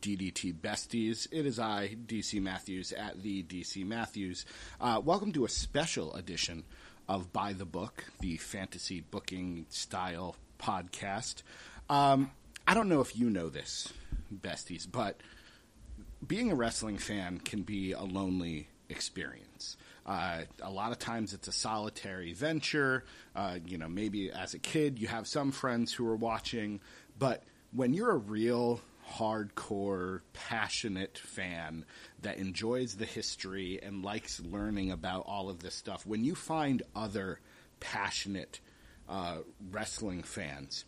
DDT besties. It is I, DC Matthews, at the DC Matthews. Uh, welcome to a special edition of By the Book, the fantasy booking style podcast. Um, I don't know if you know this, besties, but being a wrestling fan can be a lonely experience. Uh, a lot of times it's a solitary venture. Uh, you know, maybe as a kid you have some friends who are watching, but when you're a real hardcore, passionate fan that enjoys the history and likes learning about all of this stuff, when you find other passionate uh, wrestling fans,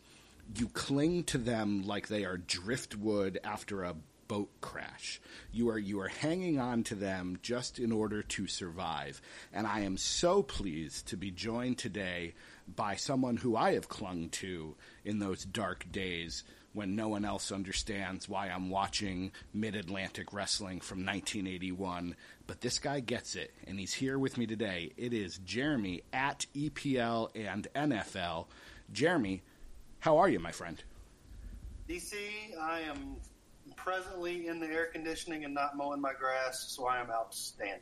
you cling to them like they are driftwood after a boat crash. You are you are hanging on to them just in order to survive. And I am so pleased to be joined today by someone who I have clung to in those dark days when no one else understands why I'm watching Mid Atlantic Wrestling from 1981. But this guy gets it, and he's here with me today. It is Jeremy at EPL and NFL. Jeremy, how are you, my friend? DC, I am presently in the air conditioning and not mowing my grass, so I am outstanding.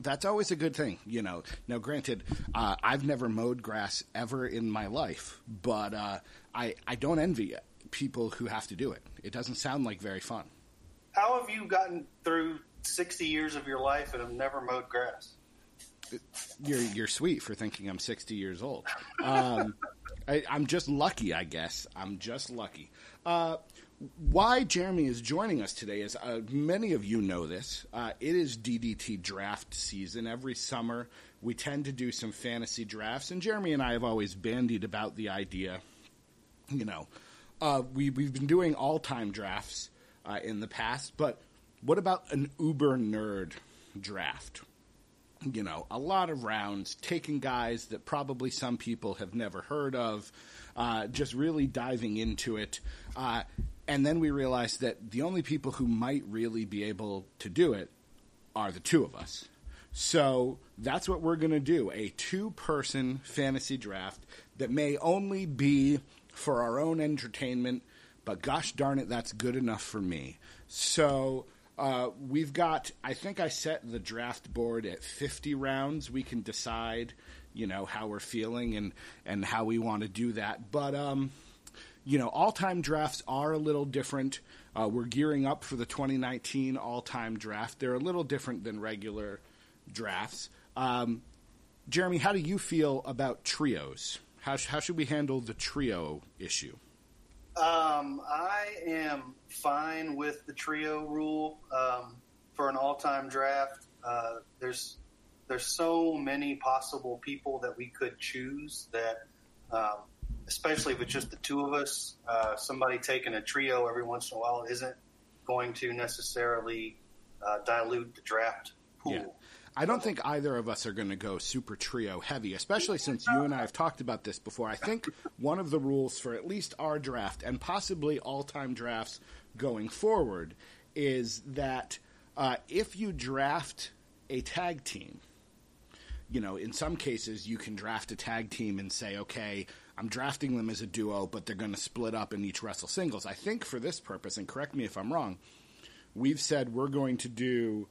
That's always a good thing, you know. Now, granted, uh, I've never mowed grass ever in my life, but uh, I I don't envy people who have to do it. It doesn't sound like very fun. How have you gotten through sixty years of your life and have never mowed grass? You're you're sweet for thinking I'm 60 years old. Um, I, am just lucky, I guess. I'm just lucky. Uh, why Jeremy is joining us today is uh, many of you know this. Uh, it is DDT draft season. Every summer, we tend to do some fantasy drafts, and Jeremy and I have always bandied about the idea. You know, uh, we we've been doing all time drafts uh, in the past, but what about an uber nerd draft? You know, a lot of rounds, taking guys that probably some people have never heard of, uh, just really diving into it. Uh, and then we realized that the only people who might really be able to do it are the two of us. So that's what we're going to do a two person fantasy draft that may only be for our own entertainment, but gosh darn it, that's good enough for me. So uh, we've got, I think I set the draft board at 50 rounds. We can decide, you know, how we're feeling and, and how we want to do that. But, um, you know, all time drafts are a little different. Uh, we're gearing up for the 2019 all time draft. They're a little different than regular drafts. Um, Jeremy, how do you feel about trios? How, how should we handle the trio issue? Um, I am fine with the trio rule um, for an all-time draft. Uh, there's there's so many possible people that we could choose that um, especially if it's just the two of us, uh, somebody taking a trio every once in a while isn't going to necessarily uh, dilute the draft pool. Yeah. I don't think either of us are going to go super trio heavy, especially since you and I have talked about this before. I think one of the rules for at least our draft and possibly all time drafts going forward is that uh, if you draft a tag team, you know, in some cases you can draft a tag team and say, okay, I'm drafting them as a duo, but they're going to split up and each wrestle singles. I think for this purpose, and correct me if I'm wrong, we've said we're going to do.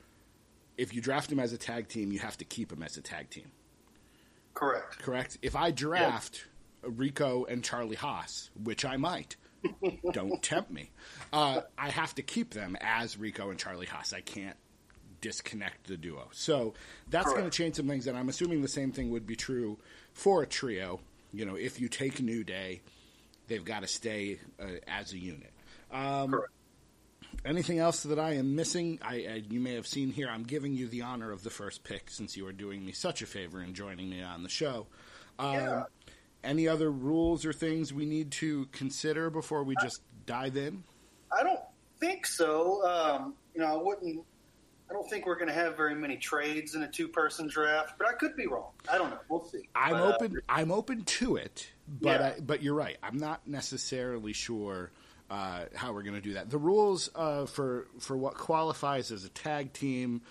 If you draft them as a tag team, you have to keep them as a tag team. Correct. Correct. If I draft yep. Rico and Charlie Haas, which I might, don't tempt me. Uh, I have to keep them as Rico and Charlie Haas. I can't disconnect the duo. So that's going to change some things, and I'm assuming the same thing would be true for a trio. You know, if you take New Day, they've got to stay uh, as a unit. Um, anything else that I am missing? I, I, you may have seen here. I'm giving you the honor of the first pick since you are doing me such a favor in joining me on the show. Um, yeah. Any other rules or things we need to consider before we just dive in? I don't think so. Um, you know, I wouldn't I don't think we're going to have very many trades in a two-person draft, but I could be wrong. I don't know. We'll see. I'm but, open. Uh, I'm open to it, but yeah. I, but you're right. I'm not necessarily sure uh, how we're going to do that. The rules uh, for for what qualifies as a tag team,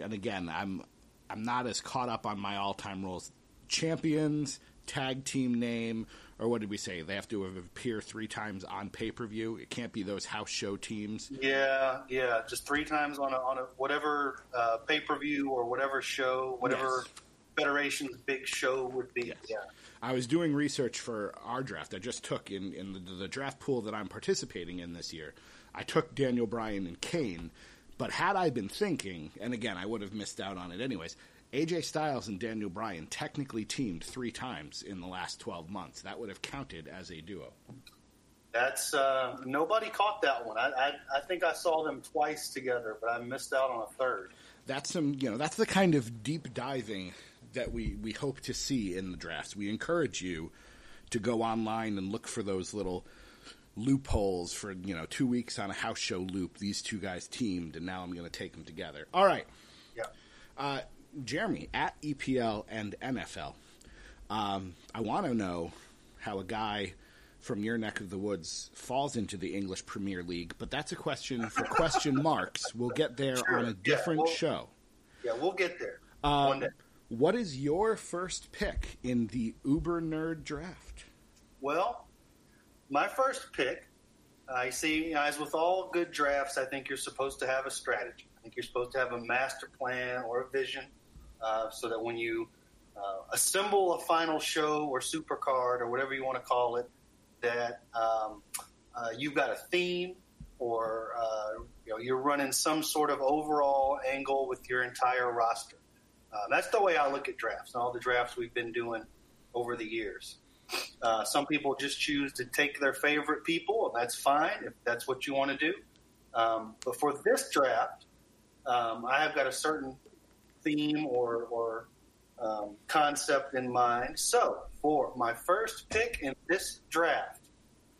and again, I'm I'm not as caught up on my all-time rules. Champions, tag team name, or what did we say? They have to appear three times on pay per view. It can't be those house show teams. Yeah, yeah, just three times on a, on a whatever uh, pay per view or whatever show, whatever yes. federation's big show would be. Yes. Yeah. I was doing research for our draft. I just took in in the, the draft pool that I'm participating in this year. I took Daniel Bryan and Kane, but had I been thinking, and again, I would have missed out on it anyways. AJ Styles and Daniel Bryan technically teamed three times in the last 12 months. That would have counted as a duo. That's uh, nobody caught that one. I, I, I think I saw them twice together, but I missed out on a third. That's some you know that's the kind of deep diving that we we hope to see in the drafts. We encourage you to go online and look for those little loopholes for you know two weeks on a house show loop. These two guys teamed, and now I'm going to take them together. All right. Yeah. Uh, Jeremy at EPL and NFL. Um, I want to know how a guy from your neck of the woods falls into the English Premier League, but that's a question for question marks. We'll get there sure. on a different yeah, we'll, show. Yeah, we'll get there. Um, what is your first pick in the Uber Nerd draft? Well, my first pick, I see, as with all good drafts, I think you're supposed to have a strategy. I think you're supposed to have a master plan or a vision uh, so that when you uh, assemble a final show or supercard or whatever you want to call it, that um, uh, you've got a theme or uh, you know you're running some sort of overall angle with your entire roster. Uh, that's the way I look at drafts and all the drafts we've been doing over the years. Uh, some people just choose to take their favorite people, and that's fine if that's what you want to do. Um, but for this draft, um, I have got a certain theme or, or um, concept in mind. So, for my first pick in this draft,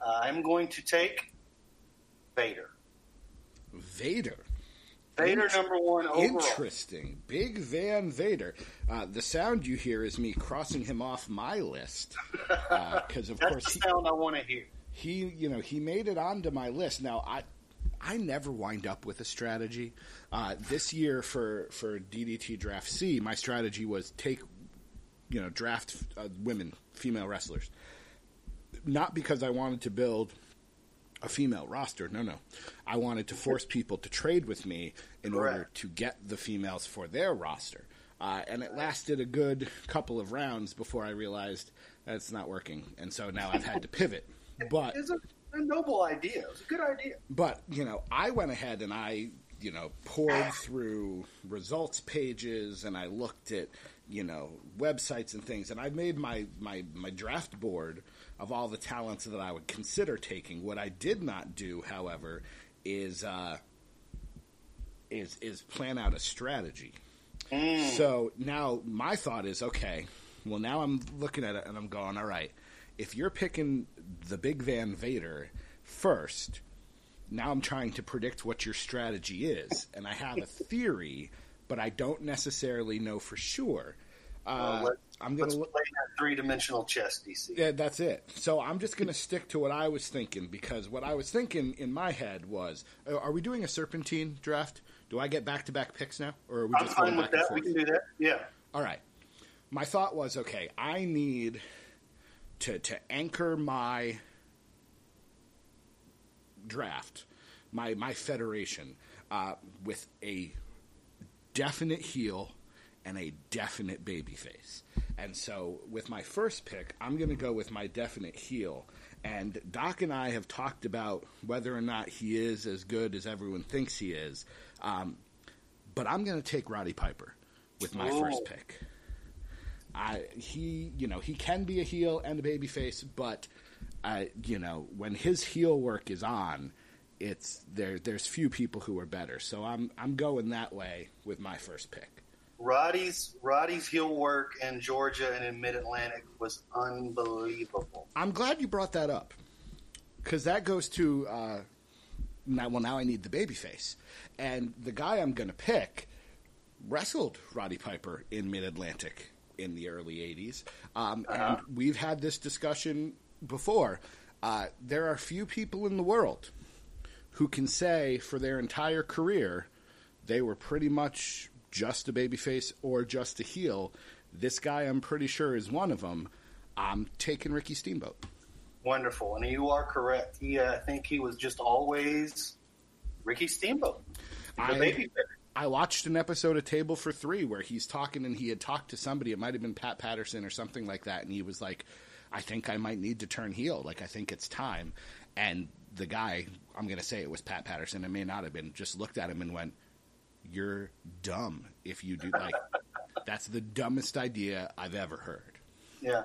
uh, I'm going to take Vader. Vader. Vader number one overall. Interesting. Big Van Vader. Uh, the sound you hear is me crossing him off my list because, uh, of That's course, the sound I want to hear. He, you know, he made it onto my list. Now, I, I never wind up with a strategy. Uh, this year for for DDT Draft C, my strategy was take, you know, draft uh, women, female wrestlers. Not because I wanted to build a female roster. No, no. I wanted to force people to trade with me in Correct. order to get the females for their roster. Uh, and it lasted a good couple of rounds before I realized that's not working. And so now I've had to pivot. But it's a noble idea. It was a good idea. But you know, I went ahead and I you know poured through results pages and I looked at you know websites and things and I made my my my draft board of all the talents that I would consider taking. What I did not do, however, is uh, is is plan out a strategy. Mm. So now my thought is okay. Well, now I'm looking at it and I'm going, all right if you're picking the Big Van Vader first, now I'm trying to predict what your strategy is, and I have a theory, but I don't necessarily know for sure. Uh, well, I'm going to play that three dimensional chess, DC. Yeah, that's it. So I'm just going to stick to what I was thinking because what I was thinking in my head was: uh, Are we doing a serpentine draft? Do I get back to back picks now, or are we just I'm fine with that? We can do that. Yeah. All right. My thought was: Okay, I need to to anchor my draft, my my federation uh, with a definite heel and a definite baby face. And so, with my first pick, I'm going to go with my definite heel. And Doc and I have talked about whether or not he is as good as everyone thinks he is. Um, but I'm going to take Roddy Piper with my Ooh. first pick. I he you know he can be a heel and a babyface, but I you know when his heel work is on, it's there. There's few people who are better. So I'm I'm going that way with my first pick. Roddy's Roddy's heel work in Georgia and in Mid Atlantic was unbelievable. I'm glad you brought that up because that goes to uh, now. Well, now I need the babyface, and the guy I'm going to pick wrestled Roddy Piper in Mid Atlantic in the early '80s, um, Uh-huh. and we've had this discussion before. Uh, there are few people in the world who can say for their entire career they were pretty much just a babyface or just a heel. This guy, I'm pretty sure, is one of them. I'm taking Ricky Steamboat. Wonderful, and you are correct. He, uh, I think he was just always Ricky Steamboat, the I- baby. I watched an episode of Table for Three where he's talking and he had talked to somebody. It might have been Pat Patterson or something like that, and he was like, "I think I might need to turn heel. Like I think it's time." And the guy, I'm going to say it was Pat Patterson. It may not have been. Just looked at him and went, "You're dumb if you do like." That's the dumbest idea I've ever heard. Yeah,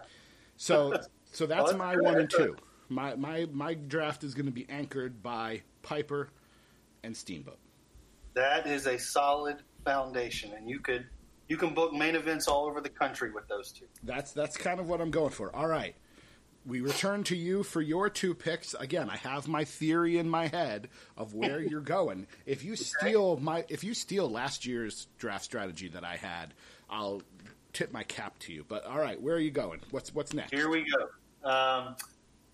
So, so that's my good. one and two. My my my draft is going to be anchored by Piper and Steamboat. that is a solid foundation, and you could you can book main events all over the country with those two. That's that's kind of what I'm going for. All right. We return to you for your two picks. Again, I have my theory in my head of where you're going. If you steal my if you steal last year's draft strategy that I had, I'll tip my cap to you. But all right, where are you going? What's what's next? Here we go. Um,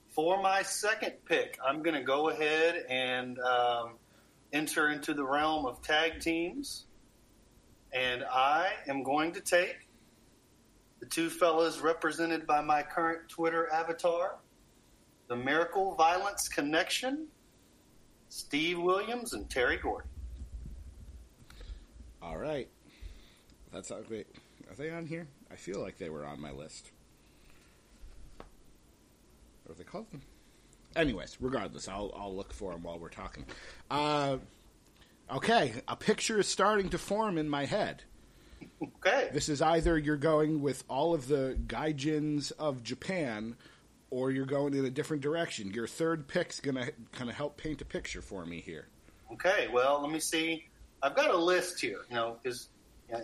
for my second pick, I'm going to go ahead and um, enter into the realm of tag teams. And I am going to take the two fellas represented by my current Twitter avatar the Miracle Violence Connection, Steve Williams and Terry Gordy. All right. That's how wait. Are they on here? I feel like they were on my list. What are they called? Anyways, regardless, I'll I'll look for them while we're talking. Uh, okay, a picture is starting to form in my head. Okay. This is either you're going with all of the gaijins of Japan, or you're going in a different direction. Your third pick's gonna kind of help paint a picture for me here. Okay, well, let me see. I've got a list here, you know, because you know,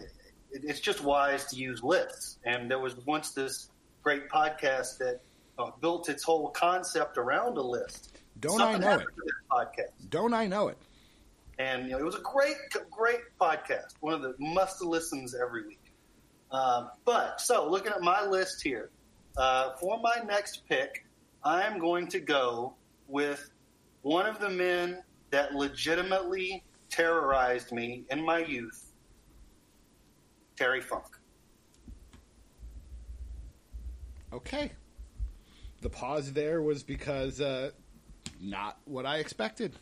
it's just wise to use lists. And there was once this great podcast that uh, built its whole concept around a list. Don't Something I know it? happened to this podcast, Don't I know it? And you know, it was a great, great podcast. One of the must listens every week. Um, but so, looking at my list here, uh, for my next pick, I'm going to go with one of the men that legitimately terrorized me in my youth, Terry Funk. Okay. The pause there was because uh, not what I expected.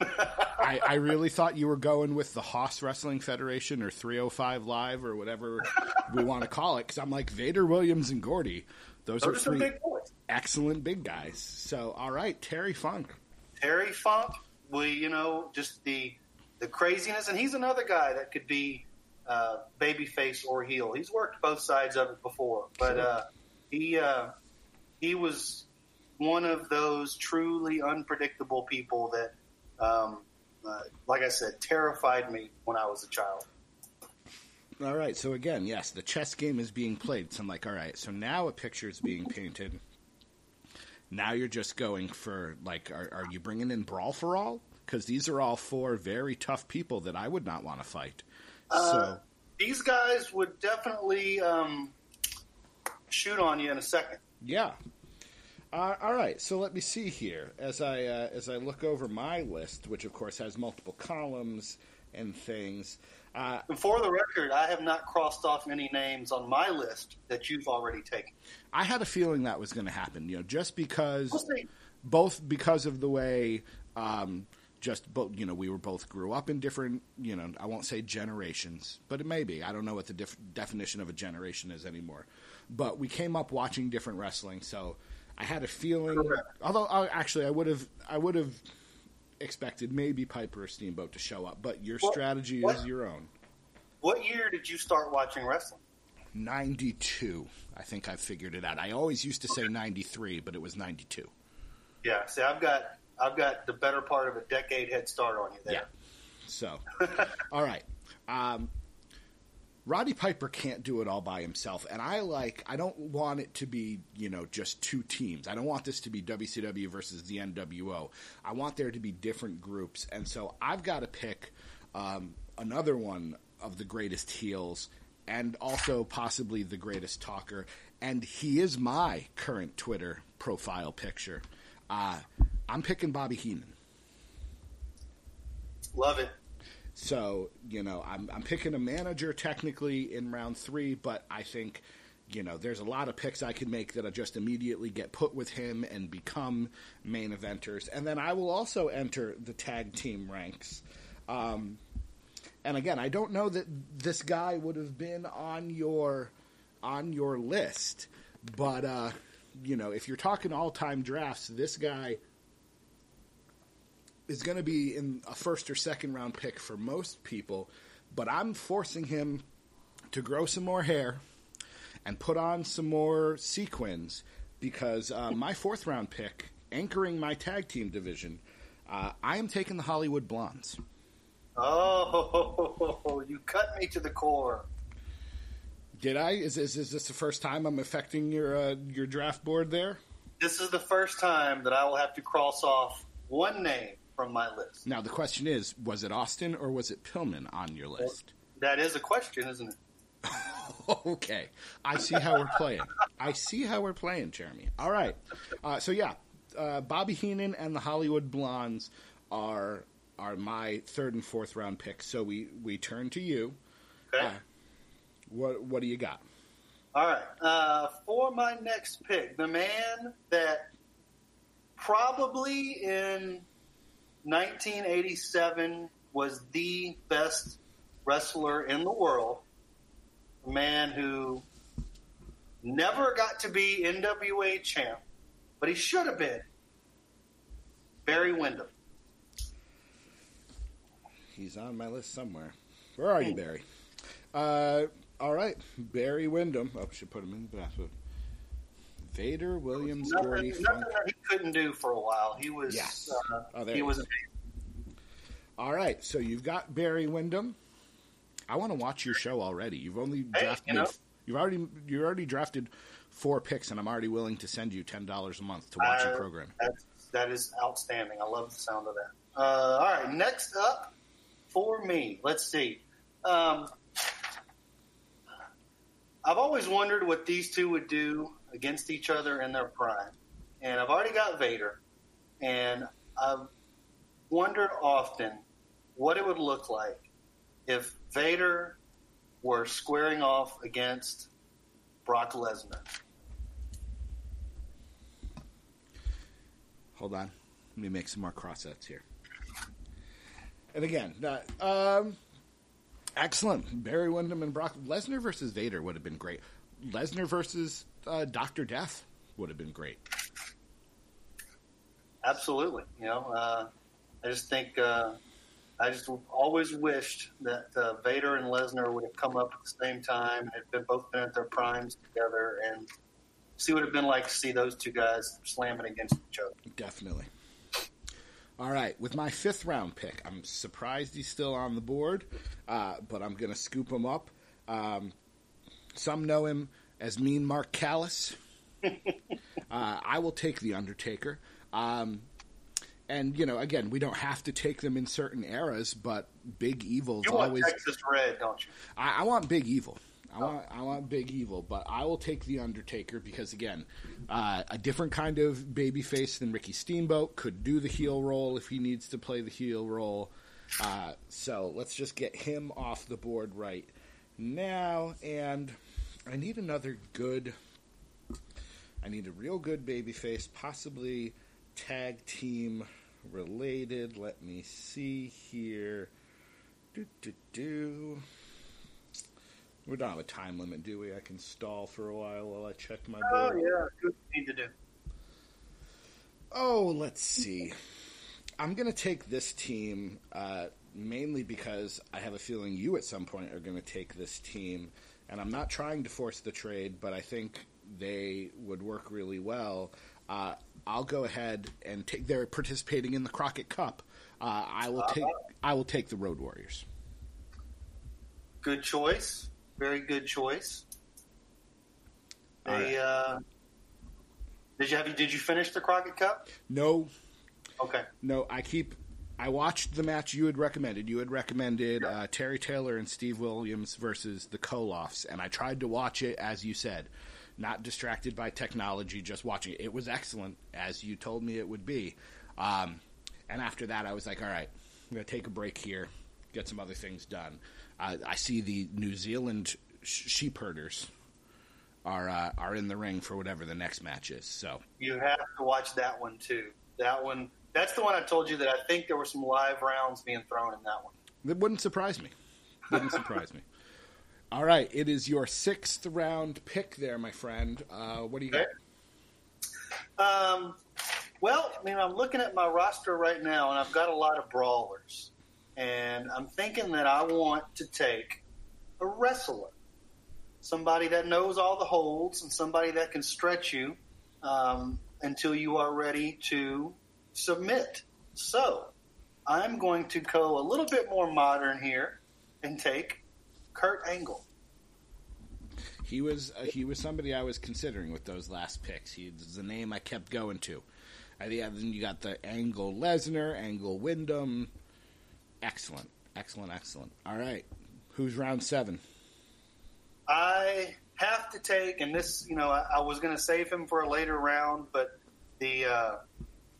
I, I really thought you were going with the Hoss Wrestling Federation or 305 Live or whatever we want to call it. Because I'm like Vader, Williams, and Gordy. Those, Those are are three big excellent big guys. So, all right, Terry Funk. Terry Funk, we you know just the the craziness, and he's another guy that could be uh, babyface or heel. He's worked both sides of it before, but Sure. uh, he uh, he was one of those truly unpredictable people that, um, uh, like I said, terrified me when I was a child. All right, so again, yes, the chess game is being played. So I'm like, all right, so now a picture is being painted. Now you're just going for like, are, are you bringing in brawl for all? Because these are all four very tough people that I would not want to fight. Uh, so These guys would definitely um, shoot on you in a second. yeah. Uh, all right, so let me see here as I uh, as I look over my list, which of course has multiple columns and things. Uh, for the record, I have not crossed off any names on my list that you've already taken. I had a feeling that was going to happen. You know, just because We'll both because of the way um, just both you know we were both grew up in different you know I won't say generations, but it may be I don't know what the def- definition of a generation is anymore. But we came up watching different wrestling, so I had a feeling. Correct. Although uh, actually I would have I would have expected maybe Piper or Steamboat to show up, but your What- strategy what- is your own. What year did you start watching wrestling? 92. I think I figured it out. I always used to say 93, but it was 92. Yeah, see, I've got I've got the better part of a decade head start on you there. Yeah. So, all right. Um, Roddy Piper can't do it all by himself, and I like. I don't want it to be you know just two teams. I don't want this to be WCW versus the NWO. I want there to be different groups, and so I've got to pick um, another one of the greatest heels, and also possibly the greatest talker. And he is my current Twitter profile picture. Uh, I'm picking Bobby Heenan. Love it. So, you know, I'm, I'm picking a manager technically in round three, but I think, you know, there's a lot of picks I can make that just immediately get put with him and become main eventers. And then I will also enter the tag team ranks. Um, and again, I don't know that this guy would have been on your on your list, but uh, you know, if you're talking all time drafts, this guy is going to be in a first or second round pick for most people, but I'm forcing him to grow some more hair and put on some more sequins because uh, my fourth round pick, anchoring my tag team division, uh, I am taking the Hollywood Blondes. Oh, you cut me to the core. Did I? Is, is, is this the first time I'm affecting your uh, your draft board there? This is the first time that I will have to cross off one name from my list. Now the question is, was it Austin or was it Pillman on your list? That is a question, isn't it? okay, I see how we're playing. I see how we're playing, Jeremy. All right, uh, so yeah, uh, Bobby Heenan and the Hollywood Blondes are are my third and fourth round picks. So we we turn to you. Okay. Uh, what what do you got? All right. Uh, for my next pick, the man that probably in 1987 was the best wrestler in the world, a man who never got to be NWA champ, but he should have been. Barry Windham. He's on my list somewhere. Where are you, Barry? Uh, all right, Barry Windham. Oh, should put him in the bathroom. Vader Williams, Gordy, Nothing, Funk. that he couldn't do for a while. He was. Yes. Uh, Oh, he was. All right, so you've got Barry Windham. I want to watch your show already. You've only Hey, drafted. you know. You've already you already drafted four picks, and I'm already willing to send you ten dollars a month to watch your Uh, program. That's, that is outstanding. I love the sound of that. Uh, all right, next up for me, let's see. Um, I've always wondered what these two would do against each other in their prime. And I've already got Vader. And I've wondered often what it would look like if Vader were squaring off against Brock Lesnar. Hold on, let me make some more crossouts here. And again, uh, um, excellent. Barry Windham and Brock Lesnar versus Vader would have been great. Lesnar versus uh, Doctor Death would have been great. Absolutely. You know, uh, I just think uh, I just always wished that uh, Vader and Lesnar would have come up at the same time and had been both been at their primes together and see what it'd been like to see those two guys slamming against each other. Definitely. All right, with my fifth round pick, I'm surprised he's still on the board, uh, but I'm going to scoop him up. Um, some know him as Mean Mark Callous. uh, I will take the Undertaker. Um, and you know, again, we don't have to take them in certain eras, but Big Evil's You want always. Texas Red, don't you? I, I want Big Evil. I want I want Big Evil, but I will take the Undertaker because again, uh, a different kind of babyface than Ricky Steamboat could do the heel role if he needs to play the heel role. Uh, so let's just get him off the board right now, and I need another good. I need a real good babyface, possibly tag team related. Let me see here. Do do do. We don't have a time limit, do we? I can stall for a while while I check my Oh board. yeah, good thing to do. Oh, let's see. I'm going to take this team uh, mainly because I have a feeling you at some point are going to take this team. And I'm not trying to force the trade, but I think they would work really well. Uh, I'll go ahead and take. They're participating in the Crockett Cup. Uh, I will take. I will take the Road Warriors. Good choice. Very good choice. They, uh, did you have did you finish the Crockett Cup? No, Okay. no. I keep. I watched the match you had recommended. You had recommended uh, Terry Taylor and Steve Williams versus the Koloffs, and I tried to watch it as you said, not distracted by technology, just watching it. It was excellent, as you told me it would be. Um, and after that, I was like, all right, I'm going to take a break here, get some other things done. Uh, I see the New Zealand sh- sheep herders are uh, are in the ring for whatever the next match is. So You have to watch that one too. That one. That's the one I told you that I think there were some live rounds being thrown in that one. That wouldn't surprise me. Wouldn't surprise me. All right, it is your sixth round pick there, my friend. Uh, what do you got? Um, well, I mean, I'm looking at my roster right now, and I've got a lot of brawlers, and I'm thinking that I want to take a wrestler, somebody that knows all the holds, and somebody that can stretch you um, until you are ready to submit. So, I'm going to go a little bit more modern here and take Kurt Angle. He was uh, he was somebody I was considering with those last picks. He's the name I kept going to. Uh, yeah, then you got the Angle Lesnar, Angle Windham. Excellent, excellent, excellent. All right, who's round seven? I have to take, and this, you know, I, I was going to save him for a later round, but the uh,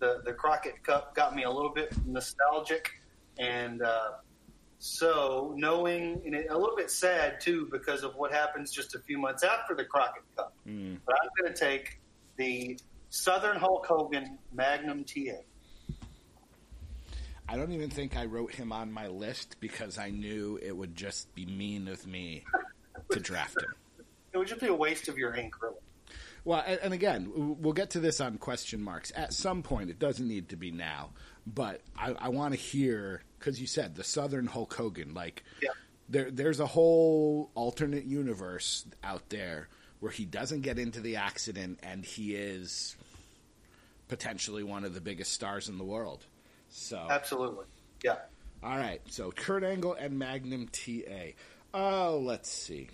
the the Crockett Cup got me a little bit nostalgic, and uh, so knowing and it, a little bit sad too because of what happens just a few months after the Crockett Cup. Mm. But I'm going to take the Southern Hulk Hogan Magnum TA. I don't even think I wrote him on my list because I knew it would just be mean of me to draft him. It would just be a waste of your ink, really. Well, and, and again, we'll get to this on question marks at some point. It doesn't need to be now, but I, I want to hear because you said the Southern Hulk Hogan. Like, Yeah. there, there's a whole alternate universe out there where he doesn't get into the accident and he is potentially one of the biggest stars in the world. So, Absolutely. Yeah. all right. So Kurt Angle and Magnum TA. Oh, let's see.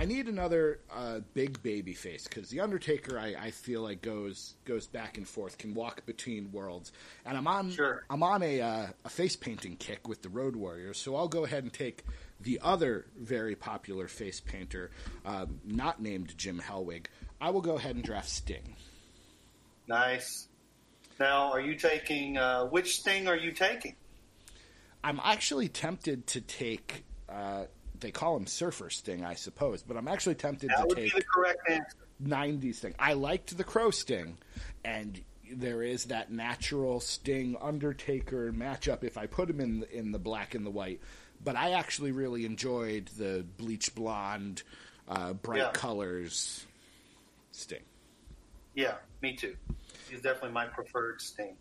I need another uh, big baby face because the Undertaker, I, I feel like goes goes back and forth, can walk between worlds, and I'm on Sure. I'm on a uh, a face painting kick with the Road Warriors, so I'll go ahead and take the other very popular face painter, um, not named Jim Hellwig. I will go ahead and draft Sting. Nice. Now, are you taking uh, which Sting are you taking? I'm actually tempted to take. They call him Surfer Sting, I suppose, but I'm actually tempted That to take the correct answer. 90s Sting. I liked the Crow Sting, and there is that natural Sting Undertaker matchup if I put him in in the black and the white. But I actually really enjoyed the bleach blonde, uh, bright Yeah. colors Sting. Yeah, me too. He's definitely my preferred Sting.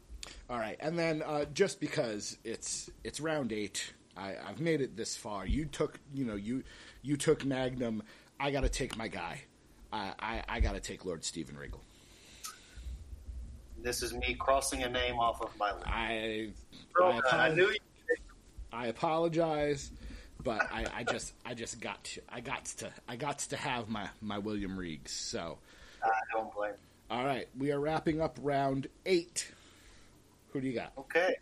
All right, and then uh, just because it's it's round eight, I, I've made it this far. You took you know you you took Magnum. I got to take my guy. I I, I got to take Lord Steven Regal. This is me crossing a name off of my list. I I, I apologize, knew you. I apologize, but I, I just I just got to I got to I got to have my my William Reegs. So I don't blame. all right, we are wrapping up round eight. Who do you got? Okay.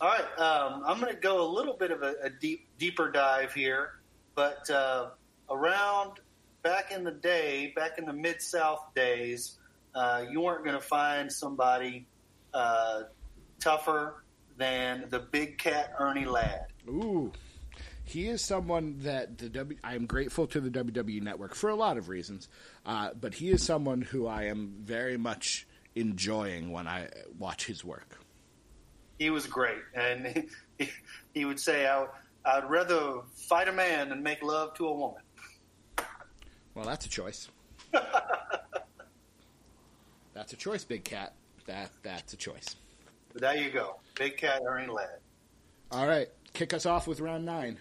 All right. Um, I'm going to go a little bit of a, a deep, deeper dive here, but uh, around back in the day, back in the mid South days, uh, you weren't going to find somebody uh, tougher than the big cat Ernie Ladd. Ooh, he is someone that the W. I am grateful to the WWE Network for a lot of reasons, uh, but he is someone who I am very much enjoying when I watch his work. He was great, and he, he would say, I, "I'd rather fight a man than make love to a woman." Well, that's a choice. that's a choice, Big Cat. That that's a choice. But there you go, Big Cat Ernie Ladd. All right, kick us off with round nine.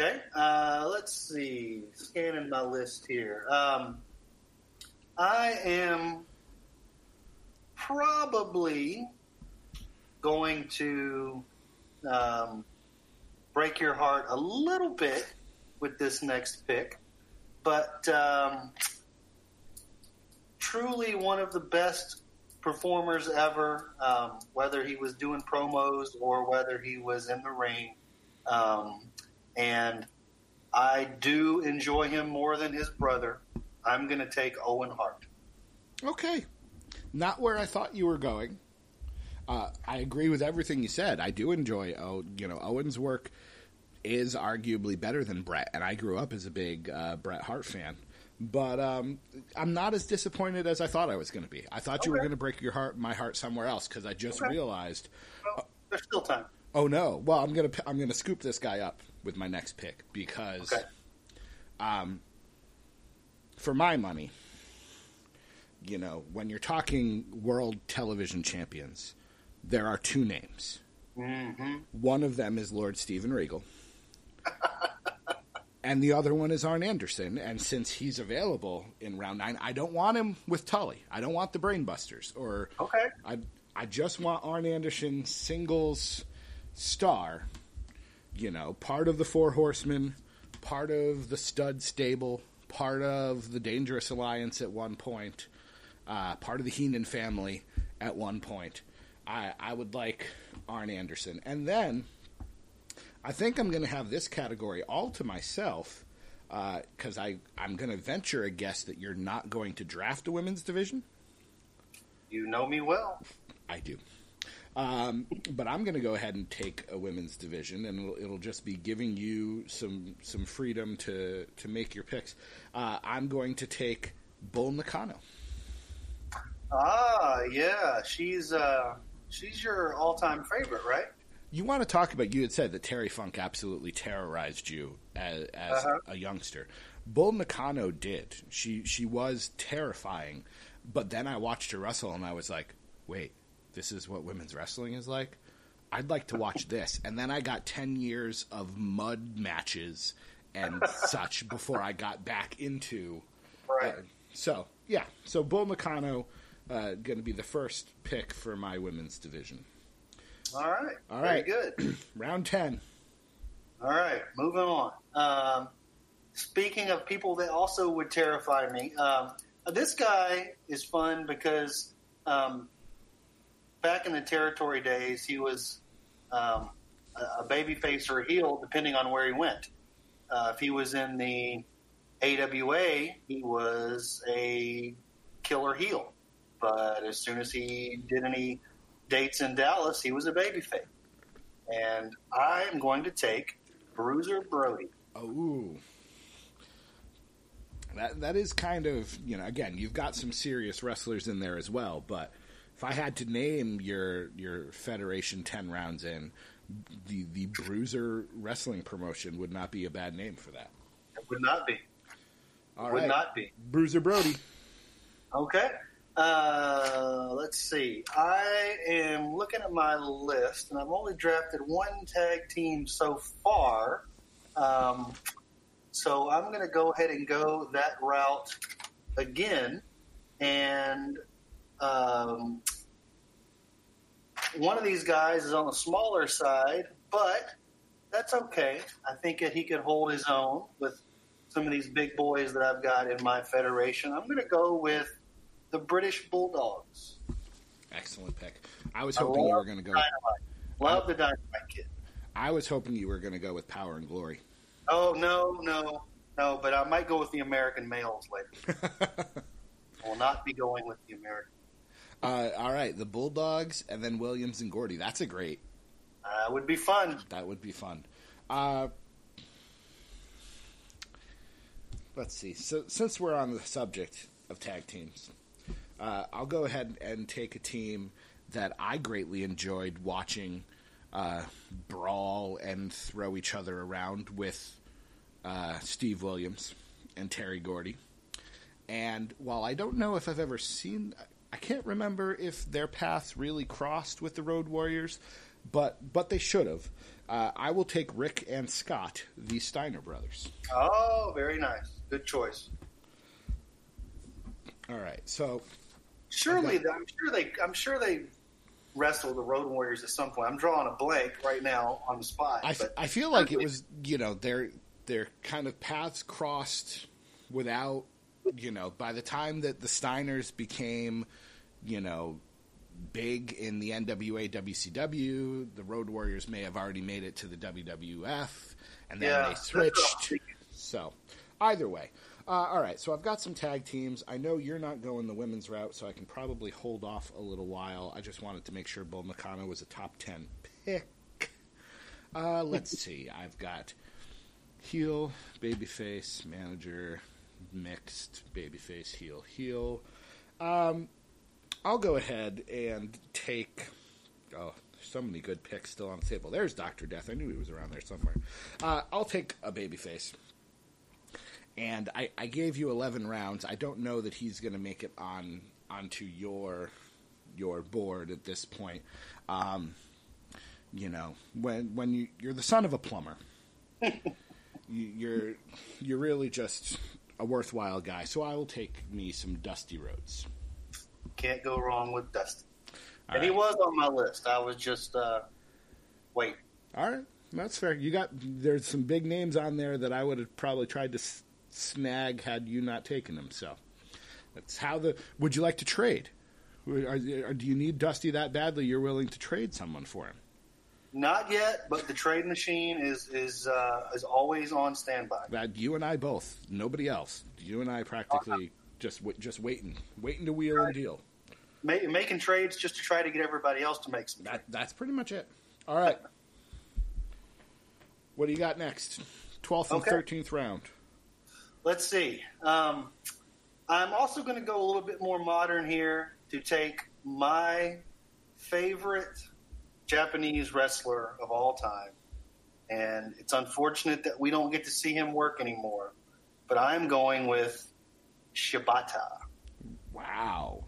Okay, uh, let's see. Scanning my list here. Um, I am probably going to um, break your heart a little bit with this next pick, but um, truly one of the best performers ever, um, whether he was doing promos or whether he was in the ring. Um, and I do enjoy him more than his brother. I'm going to take Owen Hart. Okay, not where I thought you were going. Uh, I agree with everything you said. I do enjoy, oh, you know, Owen's work is arguably better than Bret, and I grew up as a big uh, Bret Hart fan. But um, I'm not as disappointed as I thought I was going to be. I thought you were going to break your heart, my heart somewhere else, because I just Okay. realized, Well, there's still time. oh no, well I'm gonna I'm gonna scoop this guy up with my next pick because, Okay. um, for my money, you know, when you're talking world television champions, there are two names. hmm One of them is Lord Steven Regal. and the other one is Arn Anderson. And since he's available in round nine, I don't want him with Tully. I don't want the Brainbusters. Or Okay. I, I just want Arn Anderson singles star. You know, part of the Four Horsemen, part of the Stud Stable, part of the Dangerous Alliance at one point, uh, part of the Heenan family at one point. I, I would like Arn Anderson. And then I think I'm going to have this category all to myself because I I'm going to venture a guess that you're not going to draft a women's division. You know me well. I do. Um, but I'm going to go ahead and take a women's division, and it'll, it'll just be giving you some some freedom to to make your picks. Uh, I'm going to take Bull Nakano. Ah, yeah. She's uh, she's your all-time favorite, right? You want to talk about? You had said that Terry Funk absolutely terrorized you as, as Uh-huh. a youngster. Bull Nakano did. She she was terrifying, but then I watched her wrestle, and I was like, wait, this is what women's wrestling is like. I'd like to watch this. And then I got ten years of mud matches and such before I got back into. Right. Uh, so yeah, so Bull Nakano uh, going to be the first pick for my women's division. All right. All right. Very good. Round ten. All right. Moving on. Um, speaking of people that also would terrify me, um, this guy is fun because um, back in the territory days, he was um, a baby face or a heel, depending on where he went. Uh, if he was in the AWA, he was a killer heel. But as soon as he did any dates in Dallas, he was a babyface. And I am going to take Bruiser Brody. Oh, that that is kind of you know again you've got some serious wrestlers in there as well, but if I had to name your your Federation ten rounds in, the the Bruiser Wrestling promotion would not be a bad name for that. It would not be. All would right, not be. Bruiser Brody. Okay. Uh, let's see. I am looking at my list, and I've only drafted one tag team so far. Um, so I'm going to go ahead and go that route again. And um, one of these guys is on the smaller side, but that's okay. I think that he could hold his own with some of these big boys that I've got in my federation. I'm going to go with the British Bulldogs. Excellent pick. I was I hoping you were going to go. Dynamite. Love the Dynamite Kid. I was hoping you were going to go with Power and Glory. Oh no, no, no! But I might go with the American males later. I will not be going with the American. uh, all right, the Bulldogs, and then Williams and Gordy. That's a great Uh, would be fun. That would be fun. Uh, let's see. So, since we're on the subject of tag teams, uh, I'll go ahead and take a team that I greatly enjoyed watching uh, brawl and throw each other around with uh, Steve Williams and Terry Gordy. And while I don't know if I've ever seen, I can't remember if their paths really crossed with the Road Warriors, but but they should have. Uh, I will take Rick and Scott, the Steiner brothers. Oh, very nice. Good choice. All right, so surely okay. I'm sure they I'm sure they wrestled the Road Warriors at some point. I'm drawing a blank right now on the spot. I, f- I feel like it was you know their their kind of paths crossed without you know by the time that the Steiners became you know big in the NWA WCW. The Road Warriors may have already made it to the WWF, and then yeah, they switched. So, either way. Uh, all right, so I've got some tag teams. I know you're not going the women's route, so I can probably hold off a little while. I just wanted to make sure Bull Nakano was a top 10 pick. Uh, let's see. I've got heel, babyface, manager, mixed, babyface, heel, heel. Um, I'll go ahead and take. Oh, so many good picks still on the table. There's Doctor Death. I knew he was around there somewhere. Uh, I'll take a babyface. And I, I gave you 11 rounds. I don't know that he's going to make it on onto your your board at this point. Um, you know, when when you, you're the son of a plumber, you, you're you're really just a worthwhile guy. So I will take me some Dusty Rhodes. Can't go wrong with Dusty. All and right. he was on my list. I was just uh, wait. All right, that's fair. You got there's some big names on there that I would have probably tried to snag had you not taken him. So that's how the. Would you like to trade? Are, are, do you need Dusty that badly? You're willing to trade someone for him? Not yet, but the trade machine is is uh, is always on standby. That you and I both. Nobody else. You and I practically just just waiting, waiting to wheel right. and deal. making trades just to try to get everybody else to make some. That, that's pretty much it. All right. what do you got next? Twelfth and thirteenth okay. round. Let's see. Um, I'm also going to go a little bit more modern here to take my favorite Japanese wrestler of all time. And it's unfortunate that we don't get to see him work anymore. But I'm going with Shibata. Wow.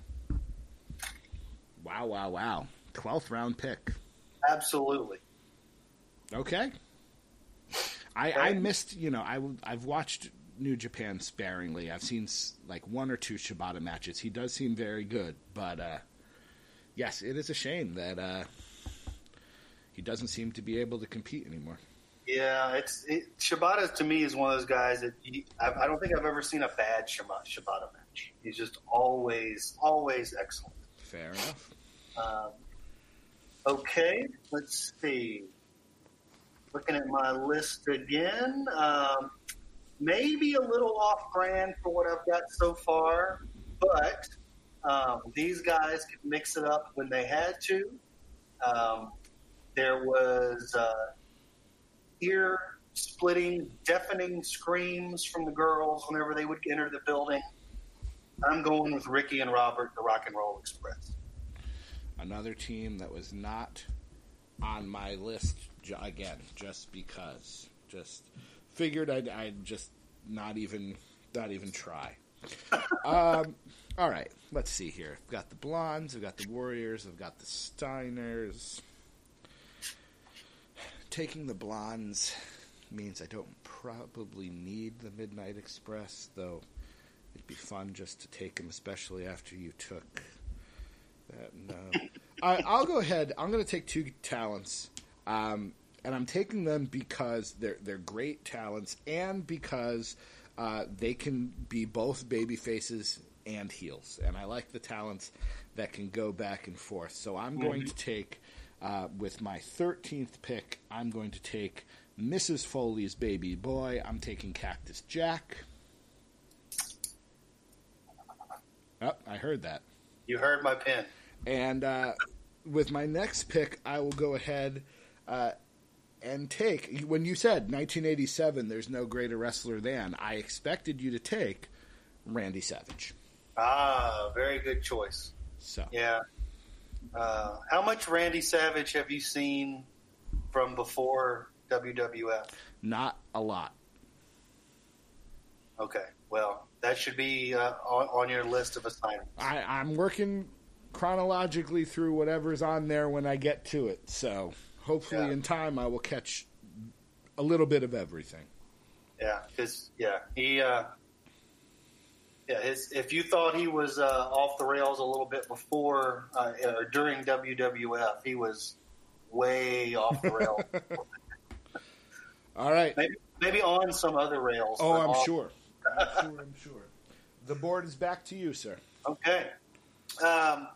Wow, wow, wow. 12th round pick. Absolutely. Okay. I, I missed, you know, I, I've watched New Japan sparingly. I've seen like one or two Shibata matches. He does seem very good, but uh, yes, it is a shame that uh, he doesn't seem to be able to compete anymore. Yeah, it's it, Shibata to me is one of those guys that he, I, I, don't think I've ever seen a bad Shibata, Shibata match. He's just always, always excellent. Fair enough. Um, okay, let's see. Looking at my list again, um, maybe a little off brand for what I've got so far, but um, these guys could mix it up when they had to. Um, there was. Uh, ear splitting, deafening screams from the girls whenever they would enter the building. I'm going with Ricky and Robert, the Rock and Roll Express. Another team that was not on my list again, just because. Just figured I'd, I'd just not even not even try. um, all right, let's see here. I've got the Blondes, I've got the Warriors, I've got the Steiners taking the blondes means I don't probably need the Midnight Express, though it'd be fun just to take them, especially after you took that. No. I, will go ahead. I'm going to take two talents, um, and I'm taking them because they're they're great talents, and because uh, they can be both baby faces and heels, and I like the talents that can go back and forth. So I'm mm-hmm. going to take uh, with my 13th pick, I'm going to take Mrs. Foley's baby boy. I'm taking Cactus Jack. Oh, I heard that. You heard my pin. And uh, with my next pick, I will go ahead uh, and take. When you said 1987, there's no greater wrestler than, I expected you to take Randy Savage. Ah, very good choice. So Yeah. Uh, how much Randy Savage have you seen from before WWF? not a lot. Okay, well, that should be uh, on, on your list of assignments. I, I'm working chronologically through whatever's on there when I get to it. So hopefully, Yeah. in time, I will catch a little bit of everything. Yeah, because yeah, he uh, yeah, his if you thought he was uh, off the rails a little bit before uh, or during WWF, he was way off the rails. All right. maybe maybe on some other rails. Oh, I'm off- sure. I'm sure. I'm sure. The board is back to you, sir. Okay. Um,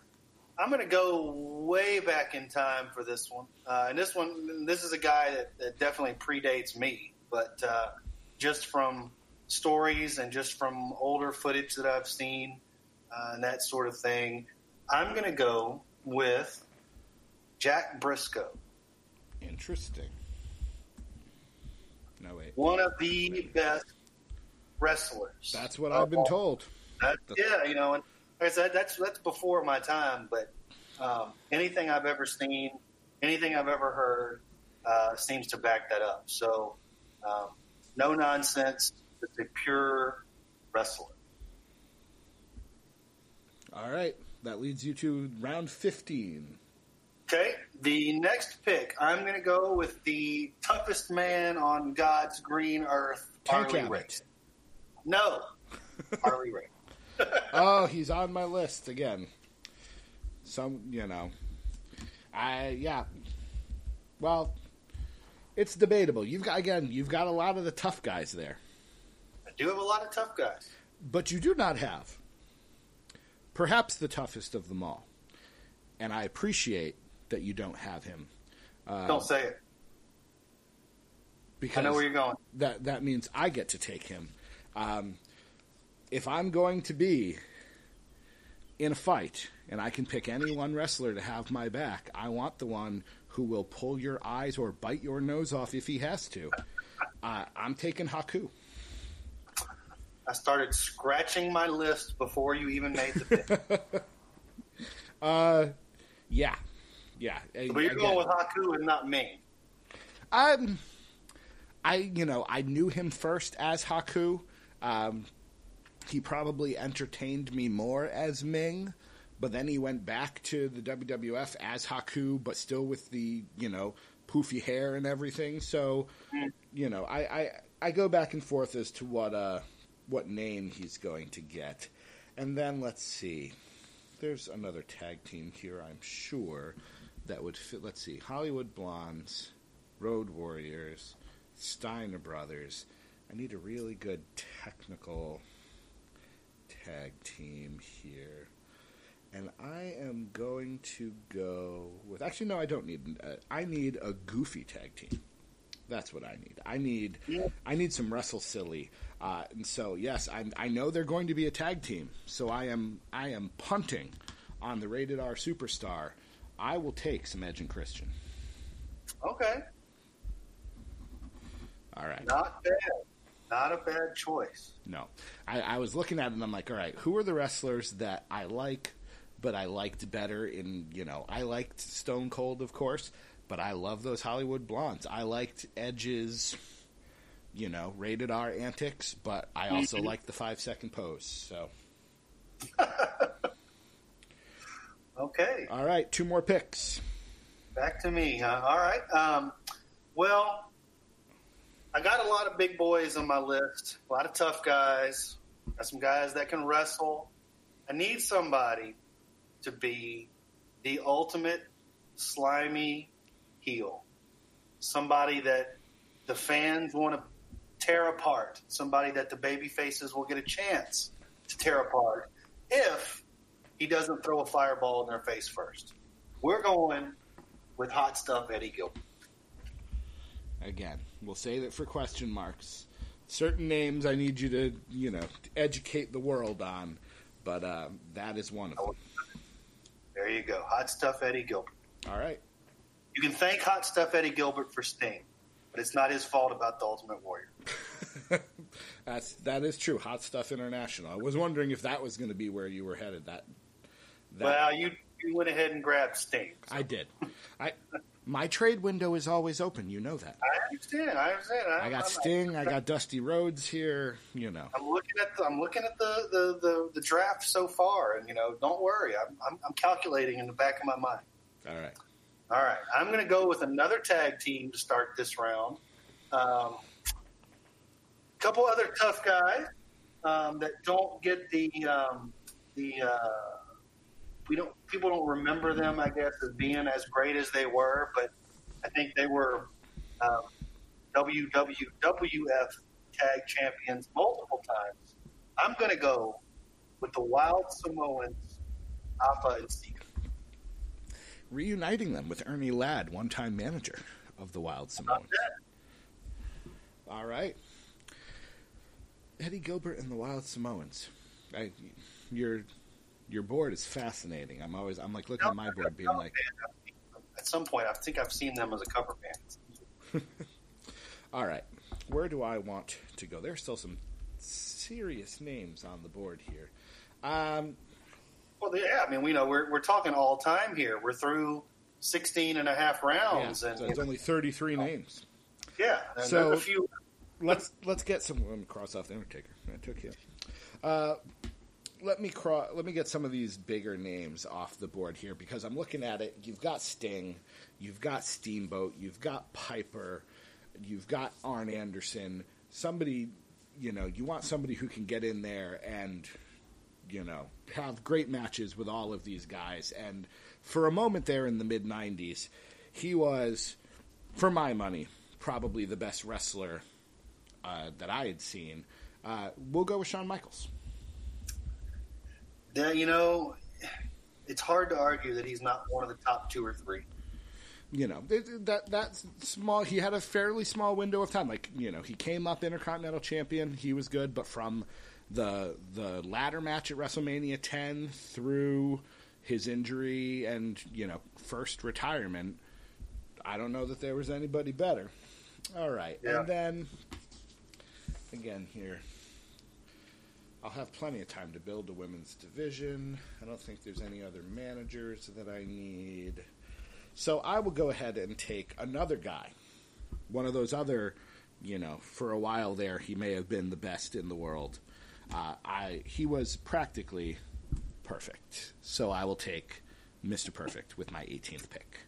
I'm going to go way back in time for this one. Uh, and this one, this is a guy that, that definitely predates me, but uh, just from stories and just from older footage that I've seen uh, and that sort of thing, I'm going to go with Jack Briscoe, Interesting. No wait. one of the best wrestlers. That's what I've been all told. That, yeah, you know, and like I said, that's that's before my time. But um, anything I've ever seen, anything I've ever heard, uh, seems to back that up. So, um, no nonsense. Just a pure wrestler. All right. That leads you to round 15. Okay, the next pick, I'm going to go with the toughest man on God's green earth, Tank Harley Race. No, Harley Race. Oh, he's on my list again. Some, you know, I yeah. Well, it's debatable. You've got again, you've got a lot of the tough guys there, I do have a lot of tough guys. but you do not have perhaps the toughest of them all. And I appreciate that you don't have him Uh, Don't say it. Because I know where you're going. that that means I get to take him. Um, if I'm going to be in a fight and I can pick any one wrestler to have my back, I want the one who will pull your eyes or bite your nose off if he has to. Uh, I'm taking Haku. I started scratching my list before you even made the pick. Uh, yeah, yeah. but you're going with Haku and not me. Um, I you know I knew him first as Haku. Um, he probably entertained me more as Ming, but then he went back to the WWF as Haku, but still with the you know poofy hair and everything. So you know I, I I go back and forth as to what uh what name he's going to get, and then let's see. There's another tag team here, I'm sure, that would fit. Let's see, Hollywood Blondes. Road Warriors, Steiner Brothers. I need a really good technical tag team here. And I am going to go with. Actually, no, I don't need. Uh, I need a goofy tag team. That's what I need. I need. I need some wrestle silly. Uh, and so, yes, I, I know they're going to be a tag team. So I am. I am punting on the rated R superstar. I will take some Edge and Christian. Okay, All right. not bad. Not a bad choice. No, I, I was looking at it and I'm like, all right, who are the wrestlers that I like, but I liked better in you know I liked Stone Cold of course, but I love those Hollywood blondes. I liked Edge's, you know, rated R antics, but I also like the five second pose. So Okay, all right, two more picks. back to me. Huh? All right. Um, well, I got a lot of big boys on my list. A lot of tough guys. Got some guys that can wrestle. I need somebody to be the ultimate slimy heel. Somebody that the fans want to tear apart. Somebody that the baby faces will get a chance to tear apart if he doesn't throw a fireball in their face first. We're going with hot stuff Eddie Gilbert. Again, we'll say that for question marks. Certain names I need you to you know educate the world on, but uh, that is one of them. There you go. Hot stuff Eddie Gilbert. All right. You can thank hot stuff Eddie Gilbert for Sting, but it's not his fault about the Ultimate Warrior. That's that is true. Hot Stuff International. I was wondering if that was going to be where you were headed. That, that well, you you went ahead and grabbed Sting. So. I did. I my trade window is always open. You know that. I understand. I understand. I, I got I'm, Sting. i got Dusty Rhodes here. You know. I'm looking at the, I'm looking at the, the, the, the draft so far, and you know, don't worry. I'm, I'm, I'm calculating in the back of my mind. All right. All right. I'm going to go with another tag team to start this round. Um, couple other tough guys um, that don't get the um, the uh, we don't people don't remember them, I guess, as being as great as they were, but I think they were um, WWWF tag champions multiple times. I'm going to go with the Wild Samoans, Afa and Sika. Reuniting them with Ernie Ladd, one-time manager of the Wild Samoans. All right. Eddie Gilbert and the Wild Samoans. I, your your board is fascinating. I'm always I'm like looking at my board, being like. At some point, I think I've seen them as a cover band. All right, where do I want to go? There's still some serious names on the board here. Um, well, yeah, I mean, we know we're we're talking all time here. We're through 16 and a half rounds, yeah, and so it's only 33 names. Yeah, so a few let's let's get some. Let me cross off the Undertaker. I took him. Uh, let me let me get some of these bigger names off the board here because I'm looking at it. You've got Sting, you've got Steamboat, you've got Piper, you've got Arn Anderson. Somebody, you know, you want somebody who can get in there and you know have great matches with all of these guys. And for a moment there in the mid '90s, he was, for my money, probably the best wrestler uh, that I had seen. Uh, we'll go with Shawn Michaels. Yeah, you know, it's hard to argue that he's not one of the top two or three. You know that that small. He had a fairly small window of time. Like you know, he came up Intercontinental Champion. He was good, but from the the ladder match at WrestleMania 10 through his injury and you know first retirement, I don't know that there was anybody better. All right, yeah. and then again here. I'll have plenty of time to build a women's division. I don't think there's any other managers that I need. So I will go ahead and take another guy. One of those other, you know, for a while there, he may have been the best in the world. Uh, I he was practically perfect. So I will take Mr. Perfect with my 18th pick.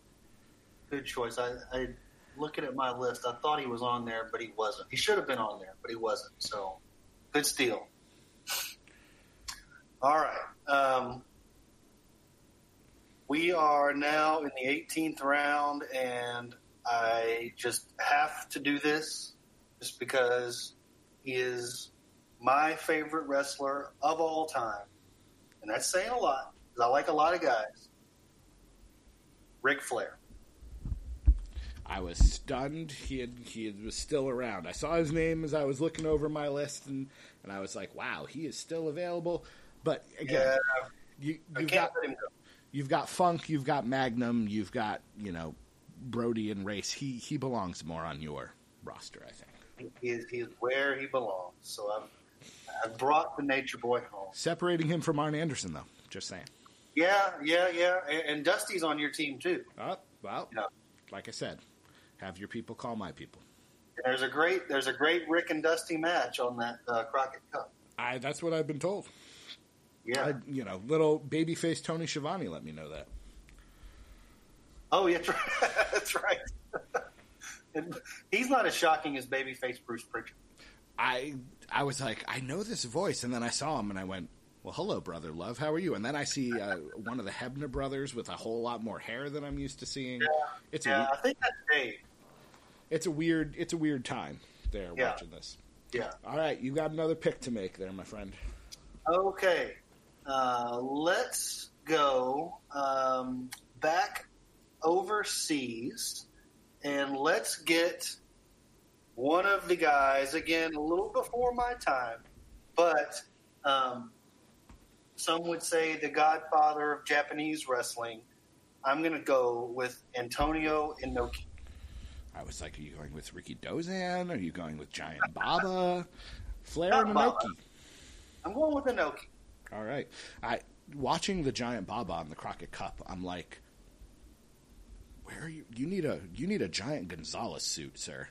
Good choice. I, I looking at my list, I thought he was on there, but he wasn't. He should have been on there, but he wasn't. So, good steal. All right. Um, we are now in the 18th round, and I just have to do this just because he is my favorite wrestler of all time. And that's saying a lot because I like a lot of guys. Ric Flair. I was stunned. He had, he was still around. I saw his name as I was looking over my list, and, and I was like, "Wow, he is still available." But again, yeah, you, you've got go. you've got Funk, you've got Magnum, you've got you know Brody and Race. He he belongs more on your roster, I think. He is he is where he belongs. So I've I've brought the Nature Boy home. Separating him from Arn Anderson, though. Just saying. Yeah, yeah, yeah. And, and Dusty's on your team too. Oh, well, Yeah. like I said, have your people call my people. And there's a great there's a great Ric and Dusty match on that uh, Crockett Cup. I that's what I've been told. Yeah. I, you know, little babyface Tony Schiavone let me know that. oh, yeah, that's right. and he's not as shocking as babyface Bruce Pritchard. I I was like, I know this voice, and then I saw him, and I went, "Well, hello, brother love, how are you?" And then I see uh, one of the Hebner brothers with a whole lot more hair than I'm used to seeing. It's Yeah, a I think that's Dave. it's a weird it's a weird time there Yeah. watching this. Yeah. All right, you got another pick to make there, my friend. Okay, uh, let's go um, back overseas and let's get one of the guys again a little before my time, but um, some would say the godfather of Japanese wrestling. I'm going to go with Antonio Inoki. I was like, are you going with Rikidozan? Are you going with Giant Baba? Flair Not and Baba. Inoki. I'm going with Inoki. All right. I watching the Giant Baba on the Crockett Cup. I'm like, where are you? You need a you need a Giant Gonzalez suit, sir.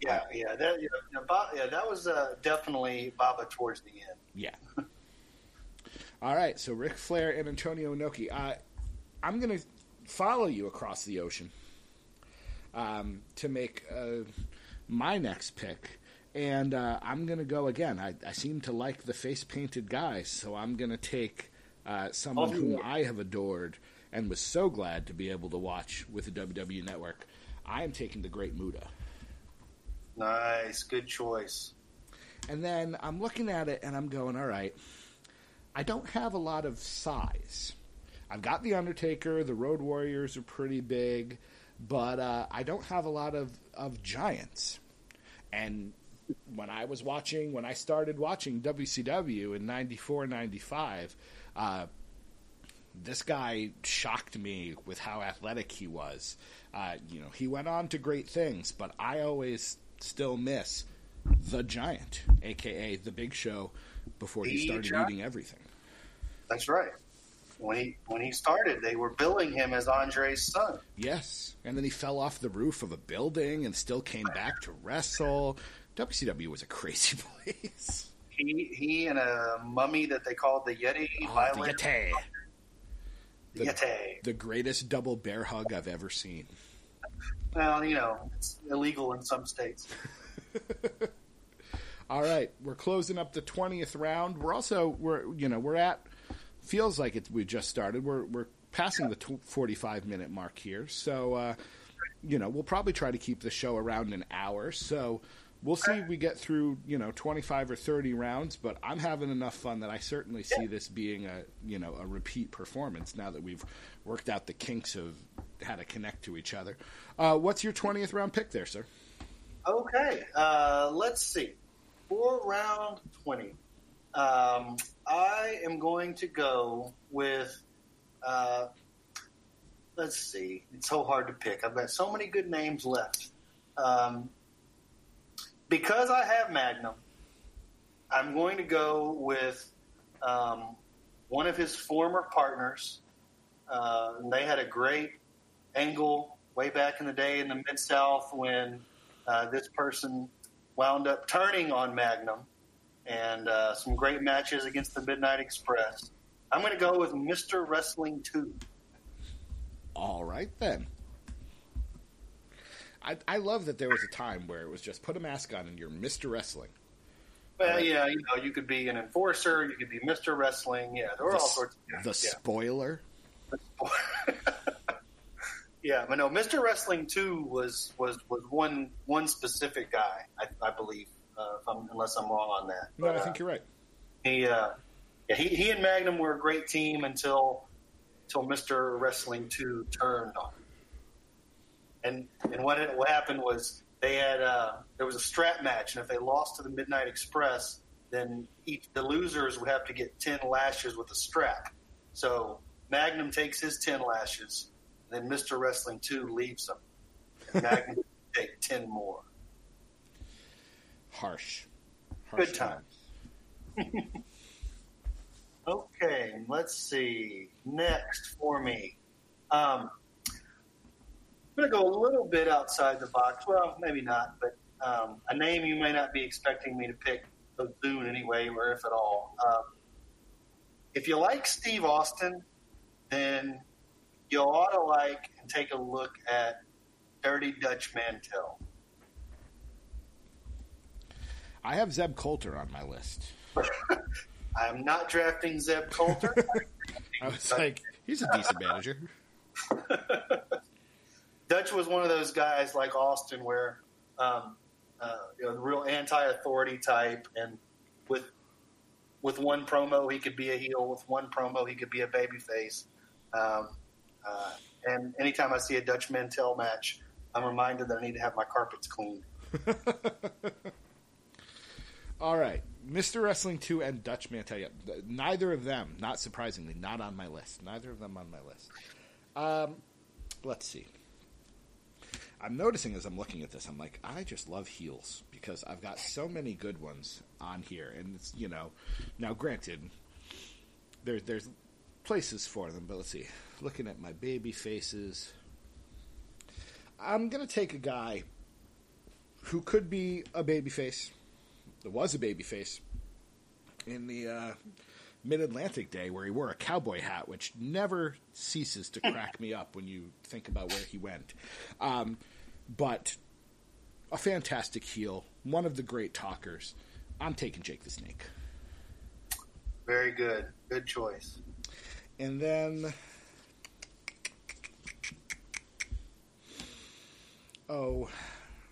Yeah, yeah, that yeah, yeah, Ba- yeah, that was uh, definitely Baba towards the end. Yeah. All right. So Ric Flair and Antonio Inoki. Uh, I'm going to follow you across the ocean um, to make uh, my next pick. And uh, I'm going to go again. I, I seem to like the face painted guys, so I'm going to take uh, someone Oh, whom yeah. I have adored and was so glad to be able to watch with the WWE Network. I am taking the Great Muta. Nice, good choice. And then I'm looking at it and I'm going, all right, I don't have a lot of size. I've got The Undertaker, the Road Warriors are pretty big, but uh, I don't have a lot of, of giants. And when I was watching, when I started watching WCW in 94, 95, uh, this guy shocked me with how athletic he was. Uh, you know, he went on to great things, but I always still miss the Giant, aka the Big Show, before he The started Giant? eating everything. That's right. When he when he started, they were billing him as Andre's son. Yes, and then he fell off the roof of a building and still came back to wrestle. WCW was a crazy place. He he and a mummy that they called the Yeti. Oh, the Yeti. The Yeti. The greatest double bear hug I've ever seen. Well, you know, it's illegal in some states. All right, we're closing up the twentieth round. We're also we're you know we're at feels like it. We just started. We're we're passing the forty-five minute mark here, so uh, you know we'll probably try to keep the show around an hour. So we'll see if we get through you know twenty-five or thirty rounds. But I'm having enough fun that I certainly see this being a you know a repeat performance now that we've worked out the kinks of how to connect to each other. Uh, what's your twentieth round pick there, sir? Okay, uh, let's see. For round 20, um, I am going to go with, uh, let's see, it's so hard to pick. I've got so many good names left. Um, because I have Magnum, I'm going to go with um, one of his former partners. Uh, they had a great angle way back in the day in the Mid South when uh, this person wound up turning on Magnum and uh, some great matches against the Midnight Express. I'm going to go with Mr. Wrestling 2. All right then. I, I love that there was a time where it was just put a mask on and you're Mr. Wrestling. Well, Right. yeah, you know, you could be an enforcer, you could be Mr. Wrestling. Yeah, there were The, all sorts of the spoiler. yeah. yeah, but no, Mr. Wrestling 2 was, was, was one one specific guy, I, I believe, uh, if I'm, unless I'm wrong on that. No, But, I uh, think you're right. he uh, yeah, he he and Magnum were a great team until until Mister Wrestling Two turned on. Him. And and what it, what happened was they had uh, there was a strap match, and if they lost to the Midnight Express, then each the losers would have to get ten lashes with a strap. So Magnum takes his ten lashes, then Mister Wrestling Two leaves them. And Magnum take ten more. Harsh. Harsh Good time. Okay, let's see. Next for me. Um, I'm going to go a little bit outside the box. Well, maybe not, but um, a name you may not be expecting me to pick so soon anyway, or if at all. Um, if you like Steve Austin, then you ought to like and take a look at Dirty Dutch Mantel. I have Zeb Colter on my list. I'm not drafting Zeb Colter. I was like, he's a decent manager. Dutch was one of those guys like Austin, where um, uh, you know, the real anti-authority type, and with with one promo he could be a heel, with one promo he could be a babyface. Um, uh, and anytime I see a Dutch Mantel match, I'm reminded that I need to have my carpets cleaned. All right. Mr. Wrestling 2 and Dutch Mantel. Yeah, neither of them, not surprisingly, not on my list. Neither of them on my list. Um, let's see. I'm noticing as I'm looking at this, I'm like, I just love heels because I've got so many good ones on here, and it's you know, now granted, there's there's places for them, but let's see. Looking at my baby faces, I'm gonna take a guy who could be a baby face, that was a baby face in the uh, Mid Atlantic Day where he wore a cowboy hat, which never ceases to crack me up when you think about where he went. Um, but a fantastic heel, one of the great talkers. I'm taking Jake the Snake. Very good. Good choice. And then. Oh,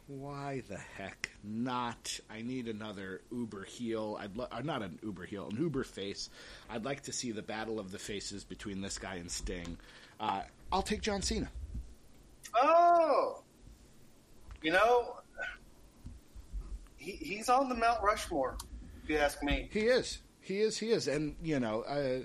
why the heck not? I need another Uber heel. I'd lo- uh, not an Uber heel, an Uber face. I'd like to see the battle of the faces between this guy and Sting. Uh, I'll take John Cena. Oh, you know, he, he's on the Mount Rushmore. If you ask me, He is. He is. He is. And you know, uh,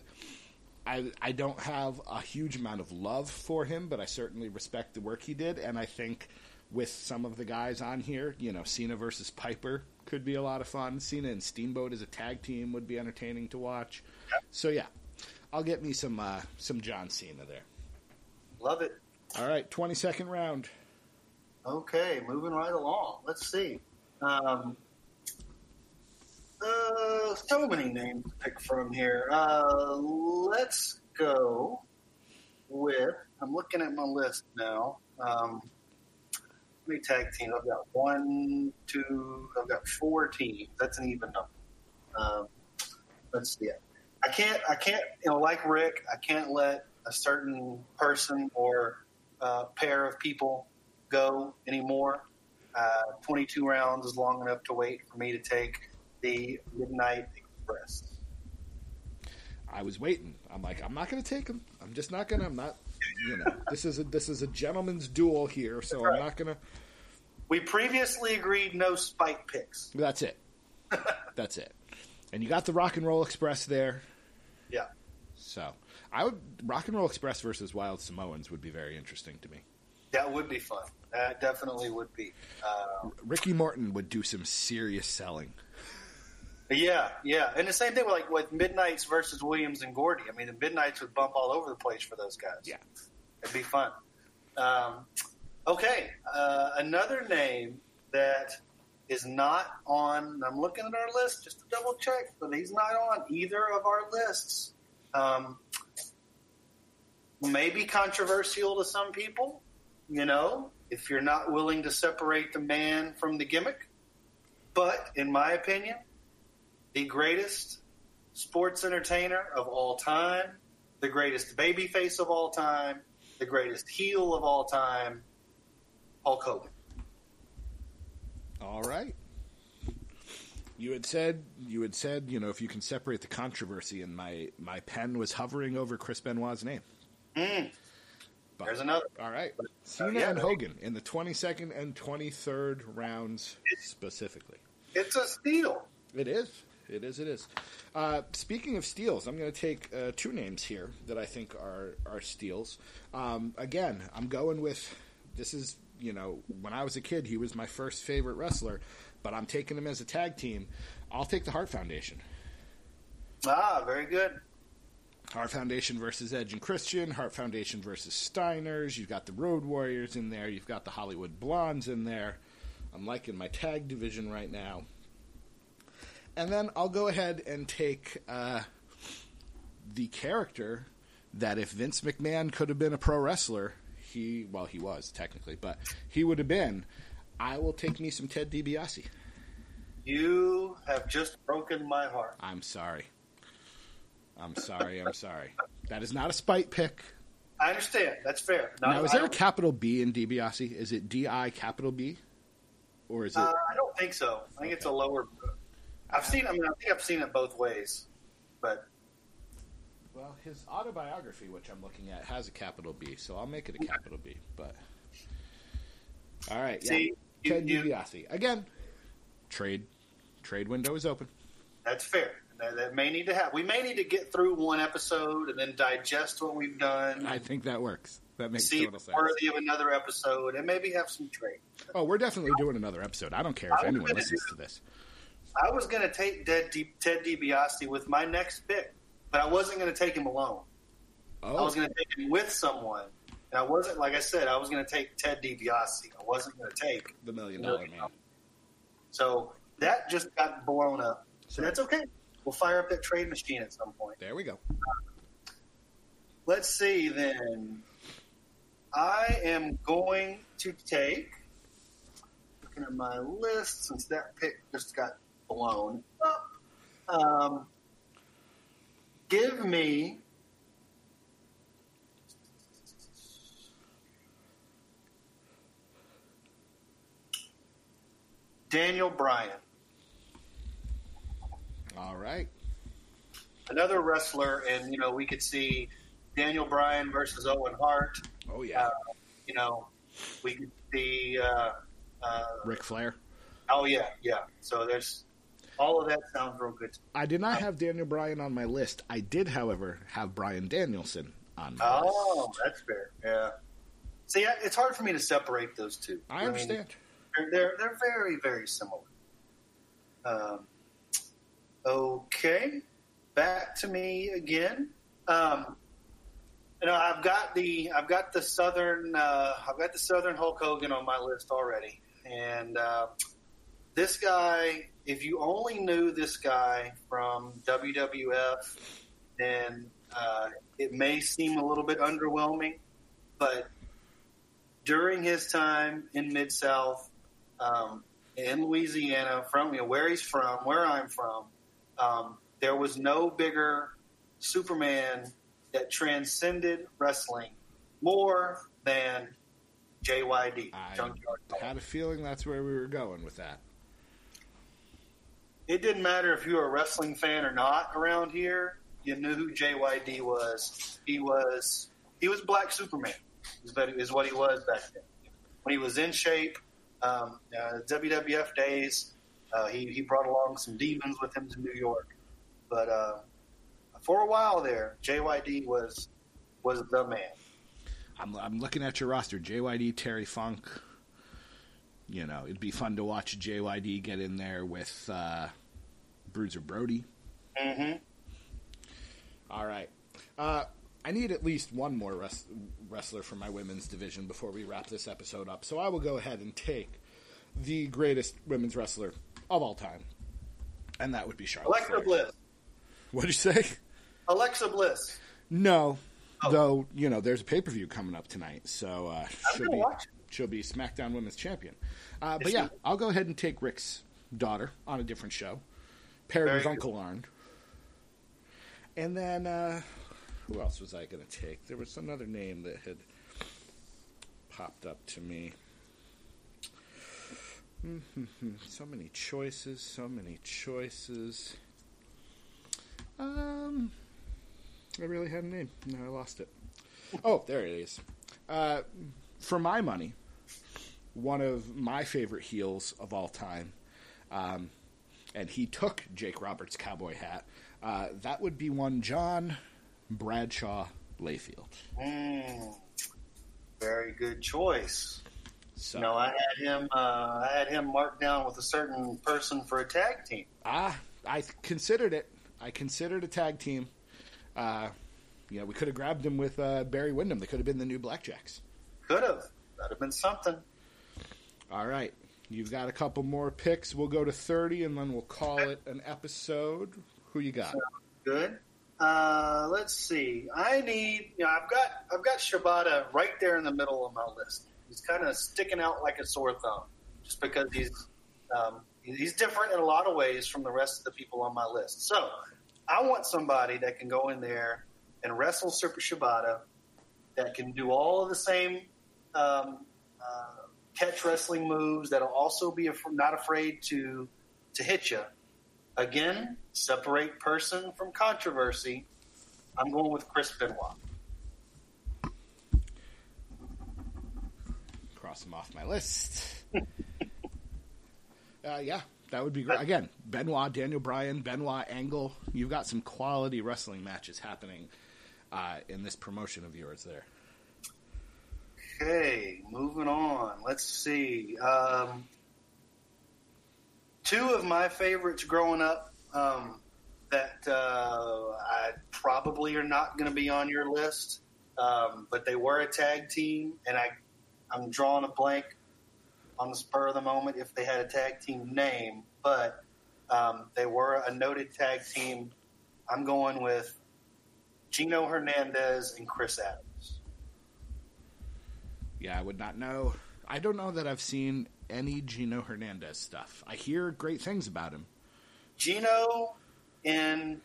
I I don't have a huge amount of love for him, but I certainly respect the work he did, and I think with some of the guys on here, you know, Cena versus Piper could be a lot of fun. Cena and Steamboat as a tag team would be entertaining to watch. So yeah, I'll get me some uh, some John Cena there. love it. All right, twenty second round. Okay, moving right along. Let's see. Um, uh, so many names to pick from here. Uh, let's go with. I'm looking at my list now. Um, how many tag teams? I've got one, two. I've got four teams. That's an even number. Um, let's see it. I can't. I can't. You know, like Ric, I can't let a certain person or uh, pair of people go anymore. Uh, 22 rounds is long enough to wait for me to take the Midnight Express. I was waiting. I'm like, I'm not going to take him. I'm just not going to. I'm not. You know, this is a this is a gentleman's duel here, so right. I'm not going to. We previously agreed no spike picks. That's it. That's it. And you got the Rock and Roll Express there. Yeah. So I would Rock and Roll Express versus Wild Samoans would be very interesting to me. That would be fun. That definitely would be. Uh, Ricky Morton would do some serious selling. yeah, yeah. And the same thing with like with Midnights versus Williams and Gordy. I mean, the Midnights would bump all over the place for those guys. Yeah. It'd be fun. Um, okay, uh, another name that is not on. I'm looking at our list just to double check, but he's not on either of our lists. Um, maybe controversial to some people, you know, if you're not willing to separate the man from the gimmick. But in my opinion, the greatest sports entertainer of all time, the greatest babyface of all time, the greatest heel of all time, Hulk Hogan. All right. You had said you had said you know if you can separate the controversy, and my my pen was hovering over Chris Benoit's name. Mm, But- there's another. All right, Cena yeah, and Hogan in the 22nd and 23rd rounds specifically. It's a steal. It is. It is. It is. Uh, speaking of steals, I'm going to take uh, two names here that I think are are steals. Um, again, I'm going with this is you know when I was a kid, he was my first favorite wrestler, but I'm taking him as a tag team. I'll take the Hart Foundation. Ah, very good. Hart Foundation versus Edge and Christian, Hart Foundation versus Steiners. You've got the Road Warriors in there. You've got the Hollywood Blondes in there. I'm liking my tag division right now. And then I'll go ahead and take uh, the character that if Vince McMahon could have been a pro wrestler, he, well, he was technically, but he would have been. I will take me some Ted DiBiase. You have just broken my heart. I'm sorry. I'm sorry. I'm sorry. That is not a spite pick. I understand. That's fair. Not, Now, is there a capital B in DiBiase? Is it D I capital B, or is it? Uh, I don't think so. I think it's a lower. I've seen. I mean, I think I've seen it both ways, but well, his autobiography, which I'm looking at, has a capital B, so I'll make it a capital B. But all right, yeah. see, Ted DiBiase again. Trade, trade window is open. that's fair. That, may need to have. We may need to get through one episode and then digest what we've done. I think that works. That makes see total sense. worthy of another episode, and maybe have some trade. Oh, we're definitely doing another episode. I don't care if anyone listens do- to this. I was going to take Ted, Di- Ted DiBiase with my next pick, but I wasn't going to take him alone. I Oh, was going to take him with someone. And I wasn't, like I said, I was going to take Ted DiBiase. I wasn't going to take. the million dollar man. So that just got blown up. So that's okay. We'll fire up that trade machine at some point. There we go. Let's see then. I am going to take, looking at my list, since that pick just got blown up, um, give me Daniel Bryan, All right. another wrestler, and you know we could see Daniel Bryan versus Owen Hart. Oh yeah. Uh, you know, we could see. Uh, uh, Ric Flair. oh yeah, yeah. So there's all of that sounds real good. I did not have Daniel Bryan on my list. I did, however, have Bryan Danielson on my Oh, list. that's fair. Yeah. See, it's hard for me to separate those two. I mean, understand. they're, they're they're very very similar. Um, okay, back to me again. Um, you know, I've got the I've got the southern uh, I've got the southern Hulk Hogan on my list already, and uh, this guy. If you only knew this guy from WWF, then uh, it may seem a little bit underwhelming, but during his time in Mid South, um, in Louisiana, from you know, where he's from, where I'm from, um, there was no bigger Superman that transcended wrestling more than JYD. I Junkyard had a feeling that's where we were going with that. It didn't matter if you were a wrestling fan or not around here. You knew who JYD was. He was he was Black Superman. Is what he was back then. When he was in shape, um, uh, WWF days, uh, he he brought along some demons with him to New York. But uh, for a while there, JYD was was the man. I'm, I'm looking at your roster: JYD, Terry Funk. You know, it'd be fun to watch JYD get in there with uh, Bruiser Brody. hmm All right. Uh, I need at least one more res- wrestler for my women's division before we wrap this episode up. So I will go ahead and take the greatest women's wrestler of all time, and that would be Charlotte. Alexa Flair. Bliss. What'd you say? Alexa Bliss. No, Oh. though you know there's a pay per view coming up tonight, so uh, she'll be watch she'll be SmackDown Women's Champion. Uh, but yeah? I'll go ahead and take Ric's daughter on a different show, paired Very with good. Uncle Arn. And then uh, who else was I going to take? There was another name that had popped up to me. So many choices, so many choices. Um, I really had a name. No, I lost it. Oh, there it is. Uh, for my money, one of my favorite heels of all time, um, and he took Jake Roberts' cowboy hat. Uh, that would be one John Bradshaw Layfield. Mm, very good choice. So, No, I had him. Uh, I had him marked down with a certain person for a tag team. ah, I considered it. I considered a tag team. Uh, you know, we could have grabbed him with uh, Barry Windham. They could have been the new Blackjacks. Could have. That'd have been something. All right. You've got a couple more picks. We'll go to 30 and then we'll call it an episode. Who you got? Good. Uh, let's see. I need. You know, I've got. I've got Shibata right there in the middle of my list. He's kind of sticking out like a sore thumb, just because he's um, he's different in a lot of ways from the rest of the people on my list. So, I want somebody that can go in there and wrestle Super Shibata, that can do all of the same um, uh, catch wrestling moves. That'll also be af- not afraid to to hit you. Again, separate person from controversy. I'm going with Chris Benoit. Cross him off my list. uh, yeah, that would be great. Again, Benoit, Daniel Bryan, Benoit, Angle. You've got some quality wrestling matches happening uh, in this promotion of yours there. Okay, moving on. Let's see. Um, two of my favorites growing up um, that uh, I probably are not going to be on your list, um, but they were a tag team, and I I'm drawing a blank on the spur of the moment if they had a tag team name, but um, they were a noted tag team. I'm going with Gino Hernandez and Chris Adams. Yeah, I would not know. I don't know that I've seen any Gino Hernandez stuff. I hear great things about him. Gino in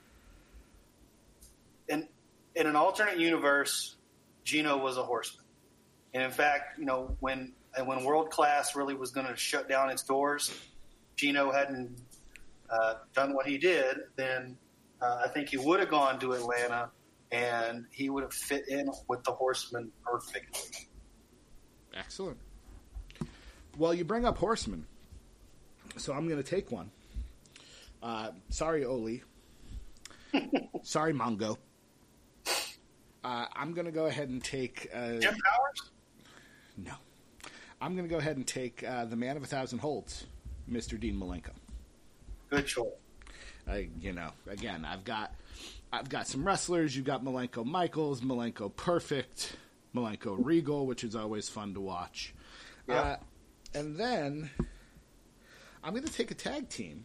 in in an alternate universe, Gino was a horseman. And in fact, you know, when when World Class really was going to shut down its doors, Gino hadn't uh, done what he did, then uh, I think he would have gone to Atlanta and he would have fit in with the Horsemen perfectly. Excellent. Well, you bring up Horsemen, so I'm going to take one. Uh, sorry, Ole. sorry, Mongo. Uh, I'm going to go ahead and take. Uh, Jim Powers? No. I'm going to go ahead and take uh, the man of a thousand holds, Mr. Dean Malenko. Good choice. I, you know, again, I've got, I've got some wrestlers. You've got Malenko Michaels, Malenko Perfect, Malenko Regal, which is always fun to watch. Yeah. Uh, and then I'm going to take a tag team.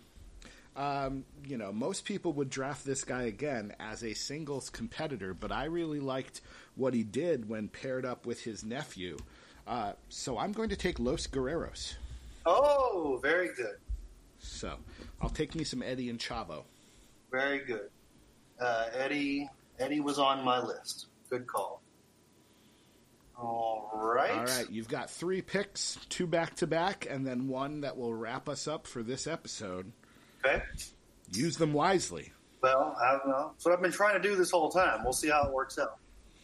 Um, you know, most people would draft this guy again as a singles competitor, but I really liked what he did when paired up with his nephew. Uh, so I'm going to take Los Guerreros. Oh, very good. So I'll take me some Eddie and Chavo. Very good. Uh, Eddie Eddie was on my list. Good call. All right. All right, you've got three picks, two back to back, and then one that will wrap us up for this episode. Okay. Use them wisely. Well, I don't know. That's what I've been trying to do this whole time. We'll see how it works out.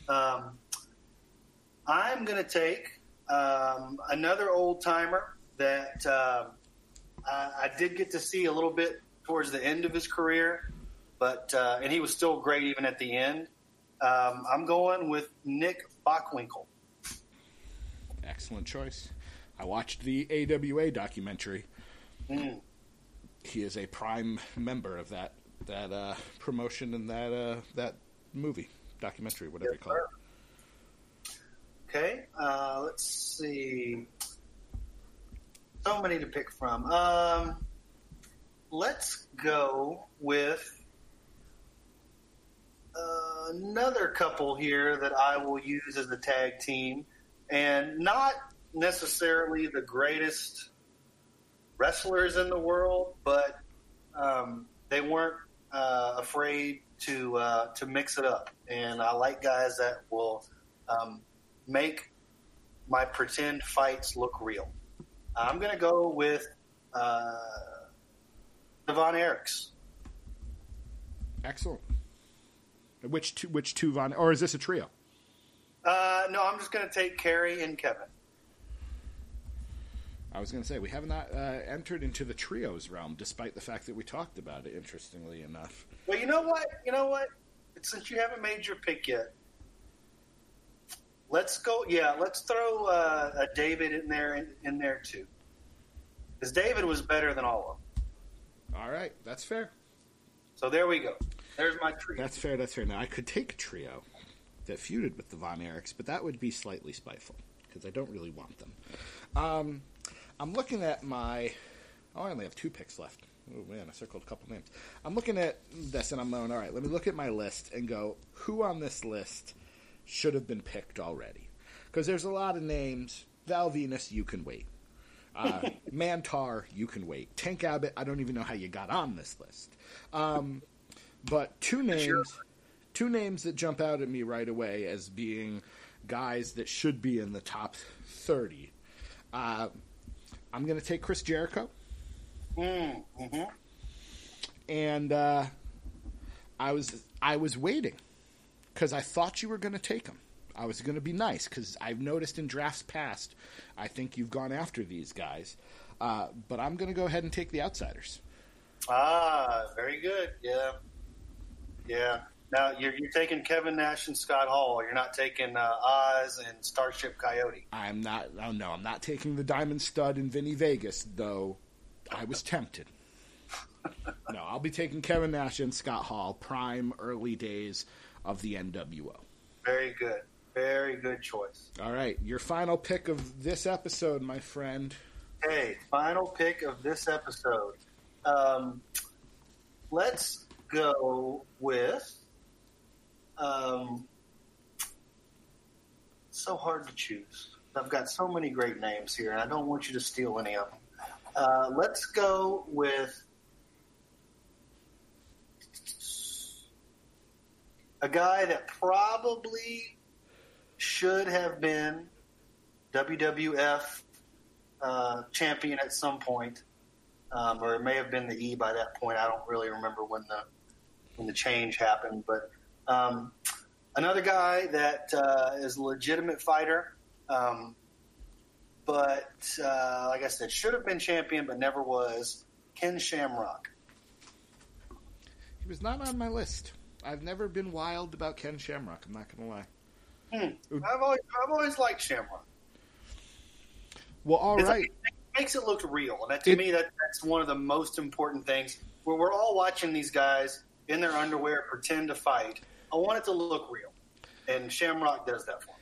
Um, I'm going to take um, another old timer that uh, I, I did get to see a little bit towards the end of his career, but uh, and he was still great even at the end. Um, I'm going with Nick Bockwinkel. Excellent choice. I watched the AWA documentary. Mm. He is a prime member of that that uh, promotion and that uh, that movie documentary, whatever Yes, you call it. Okay, uh, let's see. So many to pick from. Um, let's go with uh, another couple here that I will use as a tag team, and not necessarily the greatest wrestlers in the world, but um, they weren't uh, afraid to uh, to mix it up, and I like guys that will um, make my pretend fights look real. I'm going to go with uh, the Von Erichs. Excellent. Which two? Which two? Von? Or is this a trio? Uh, no, I'm just going to take Kerry and Kevin. I was going to say we have not uh, entered into the trios realm, despite the fact that we talked about it. Interestingly enough, Well, you know what? You know what? Since you haven't made your pick yet, let's go. Yeah, let's throw uh, a David in there in, in there too, because David was better than all of them. all right, that's fair. So there we go. There's my tree. That's fair. That's fair. Now I could take a trio that feuded with the Von Erichs, but that would be slightly spiteful because I don't really want them. Um, I'm looking at my. Oh, I only have two picks left. Oh man, I circled a couple names. I'm looking at this and I'm going, all right, let me look at my list and go, who on this list should have been picked already? Because there's a lot of names. Val Venis, you can wait. Uh, Mantaur, you can wait. Tank Abbott, I don't even know how you got on this list. Um, but two names, Sure. two names that jump out at me right away as being guys that should be in the top thirty. Uh, I'm going to take Chris Jericho, Mm, hmm and uh, I was I was waiting because I thought you were going to take him. I was going to be nice because I've noticed in drafts past, I think you've gone after these guys, uh, but I'm going to go ahead and take the outsiders. Ah, very good. Yeah, yeah. Now you're, you're taking Kevin Nash and Scott Hall. You're not taking uh, Oz and Starship Coyote. I'm not. Oh no, I'm not taking the Diamond Studd and Vinnie Vegas, though. I was tempted. no, I'll be taking Kevin Nash and Scott Hall, prime early days of the NWO. Very good. Very good choice. All right, your final pick of this episode, my friend. Hey, final pick of this episode. Um, let's go with. Um, so hard to choose. I've got so many great names here, and I don't want you to steal any of them. Uh, let's go with a guy that probably should have been WWF uh, champion at some point, um, or it may have been the E by that point. I don't really remember when the when the change happened, but um, another guy that uh, is a legitimate fighter, um, but uh, like I said, should have been champion but never was. Ken Shamrock. He was not on my list. I've never been wild about Ken Shamrock. I'm not going to lie. Hmm. I've always I've always liked Shamrock. Well, all It's right. like- it makes it look real, and that, to It- me, that that's one of the most important things. Where we're all watching these guys in their underwear pretend to fight. I want it to look real, and Shamrock does that for me.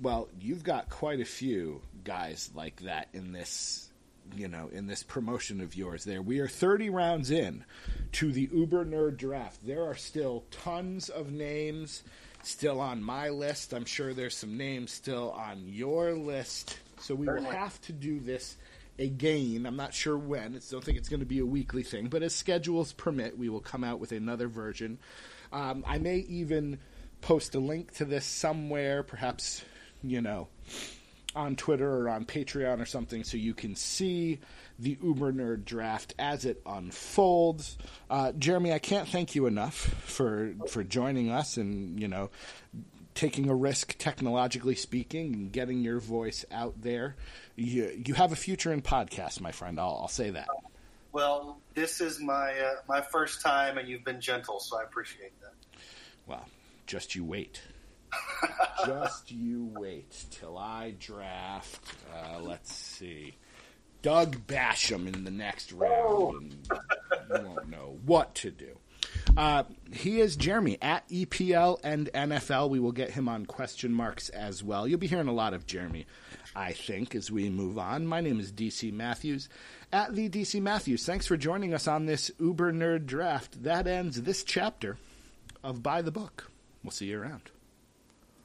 Well, you've got quite a few guys like that in this, you know, in this promotion of yours. There, we are 30 rounds in to the Uber Nerd Draft. There are still tons of names still on my list. I'm sure there's some names still on your list. So we will have to do this again. I'm not sure when. I don't think it's going to be a weekly thing, but as schedules permit, we will come out with another version. Um, I may even post a link to this somewhere, perhaps, you know, on Twitter or on Patreon or something, so you can see the Uber Nerd draft as it unfolds. Uh, Jeremy, I can't thank you enough for for joining us and you know taking a risk, technologically speaking, and getting your voice out there. You you have a future in podcasts, my friend. I'll, I'll say that. Well, this is my uh, my first time, and you've been gentle, so I appreciate that. Well, just you wait. just you wait till I draft. Uh, let's see. Doug Basham in the next round. You won't know what to do. Uh, he is Jeremy at EPL and NFL. We will get him on question marks as well. You'll be hearing a lot of Jeremy, I think, as we move on. My name is DC Matthews at the DC Matthews. Thanks for joining us on this Uber Nerd Draft. That ends this chapter of By the Book. We'll see you around.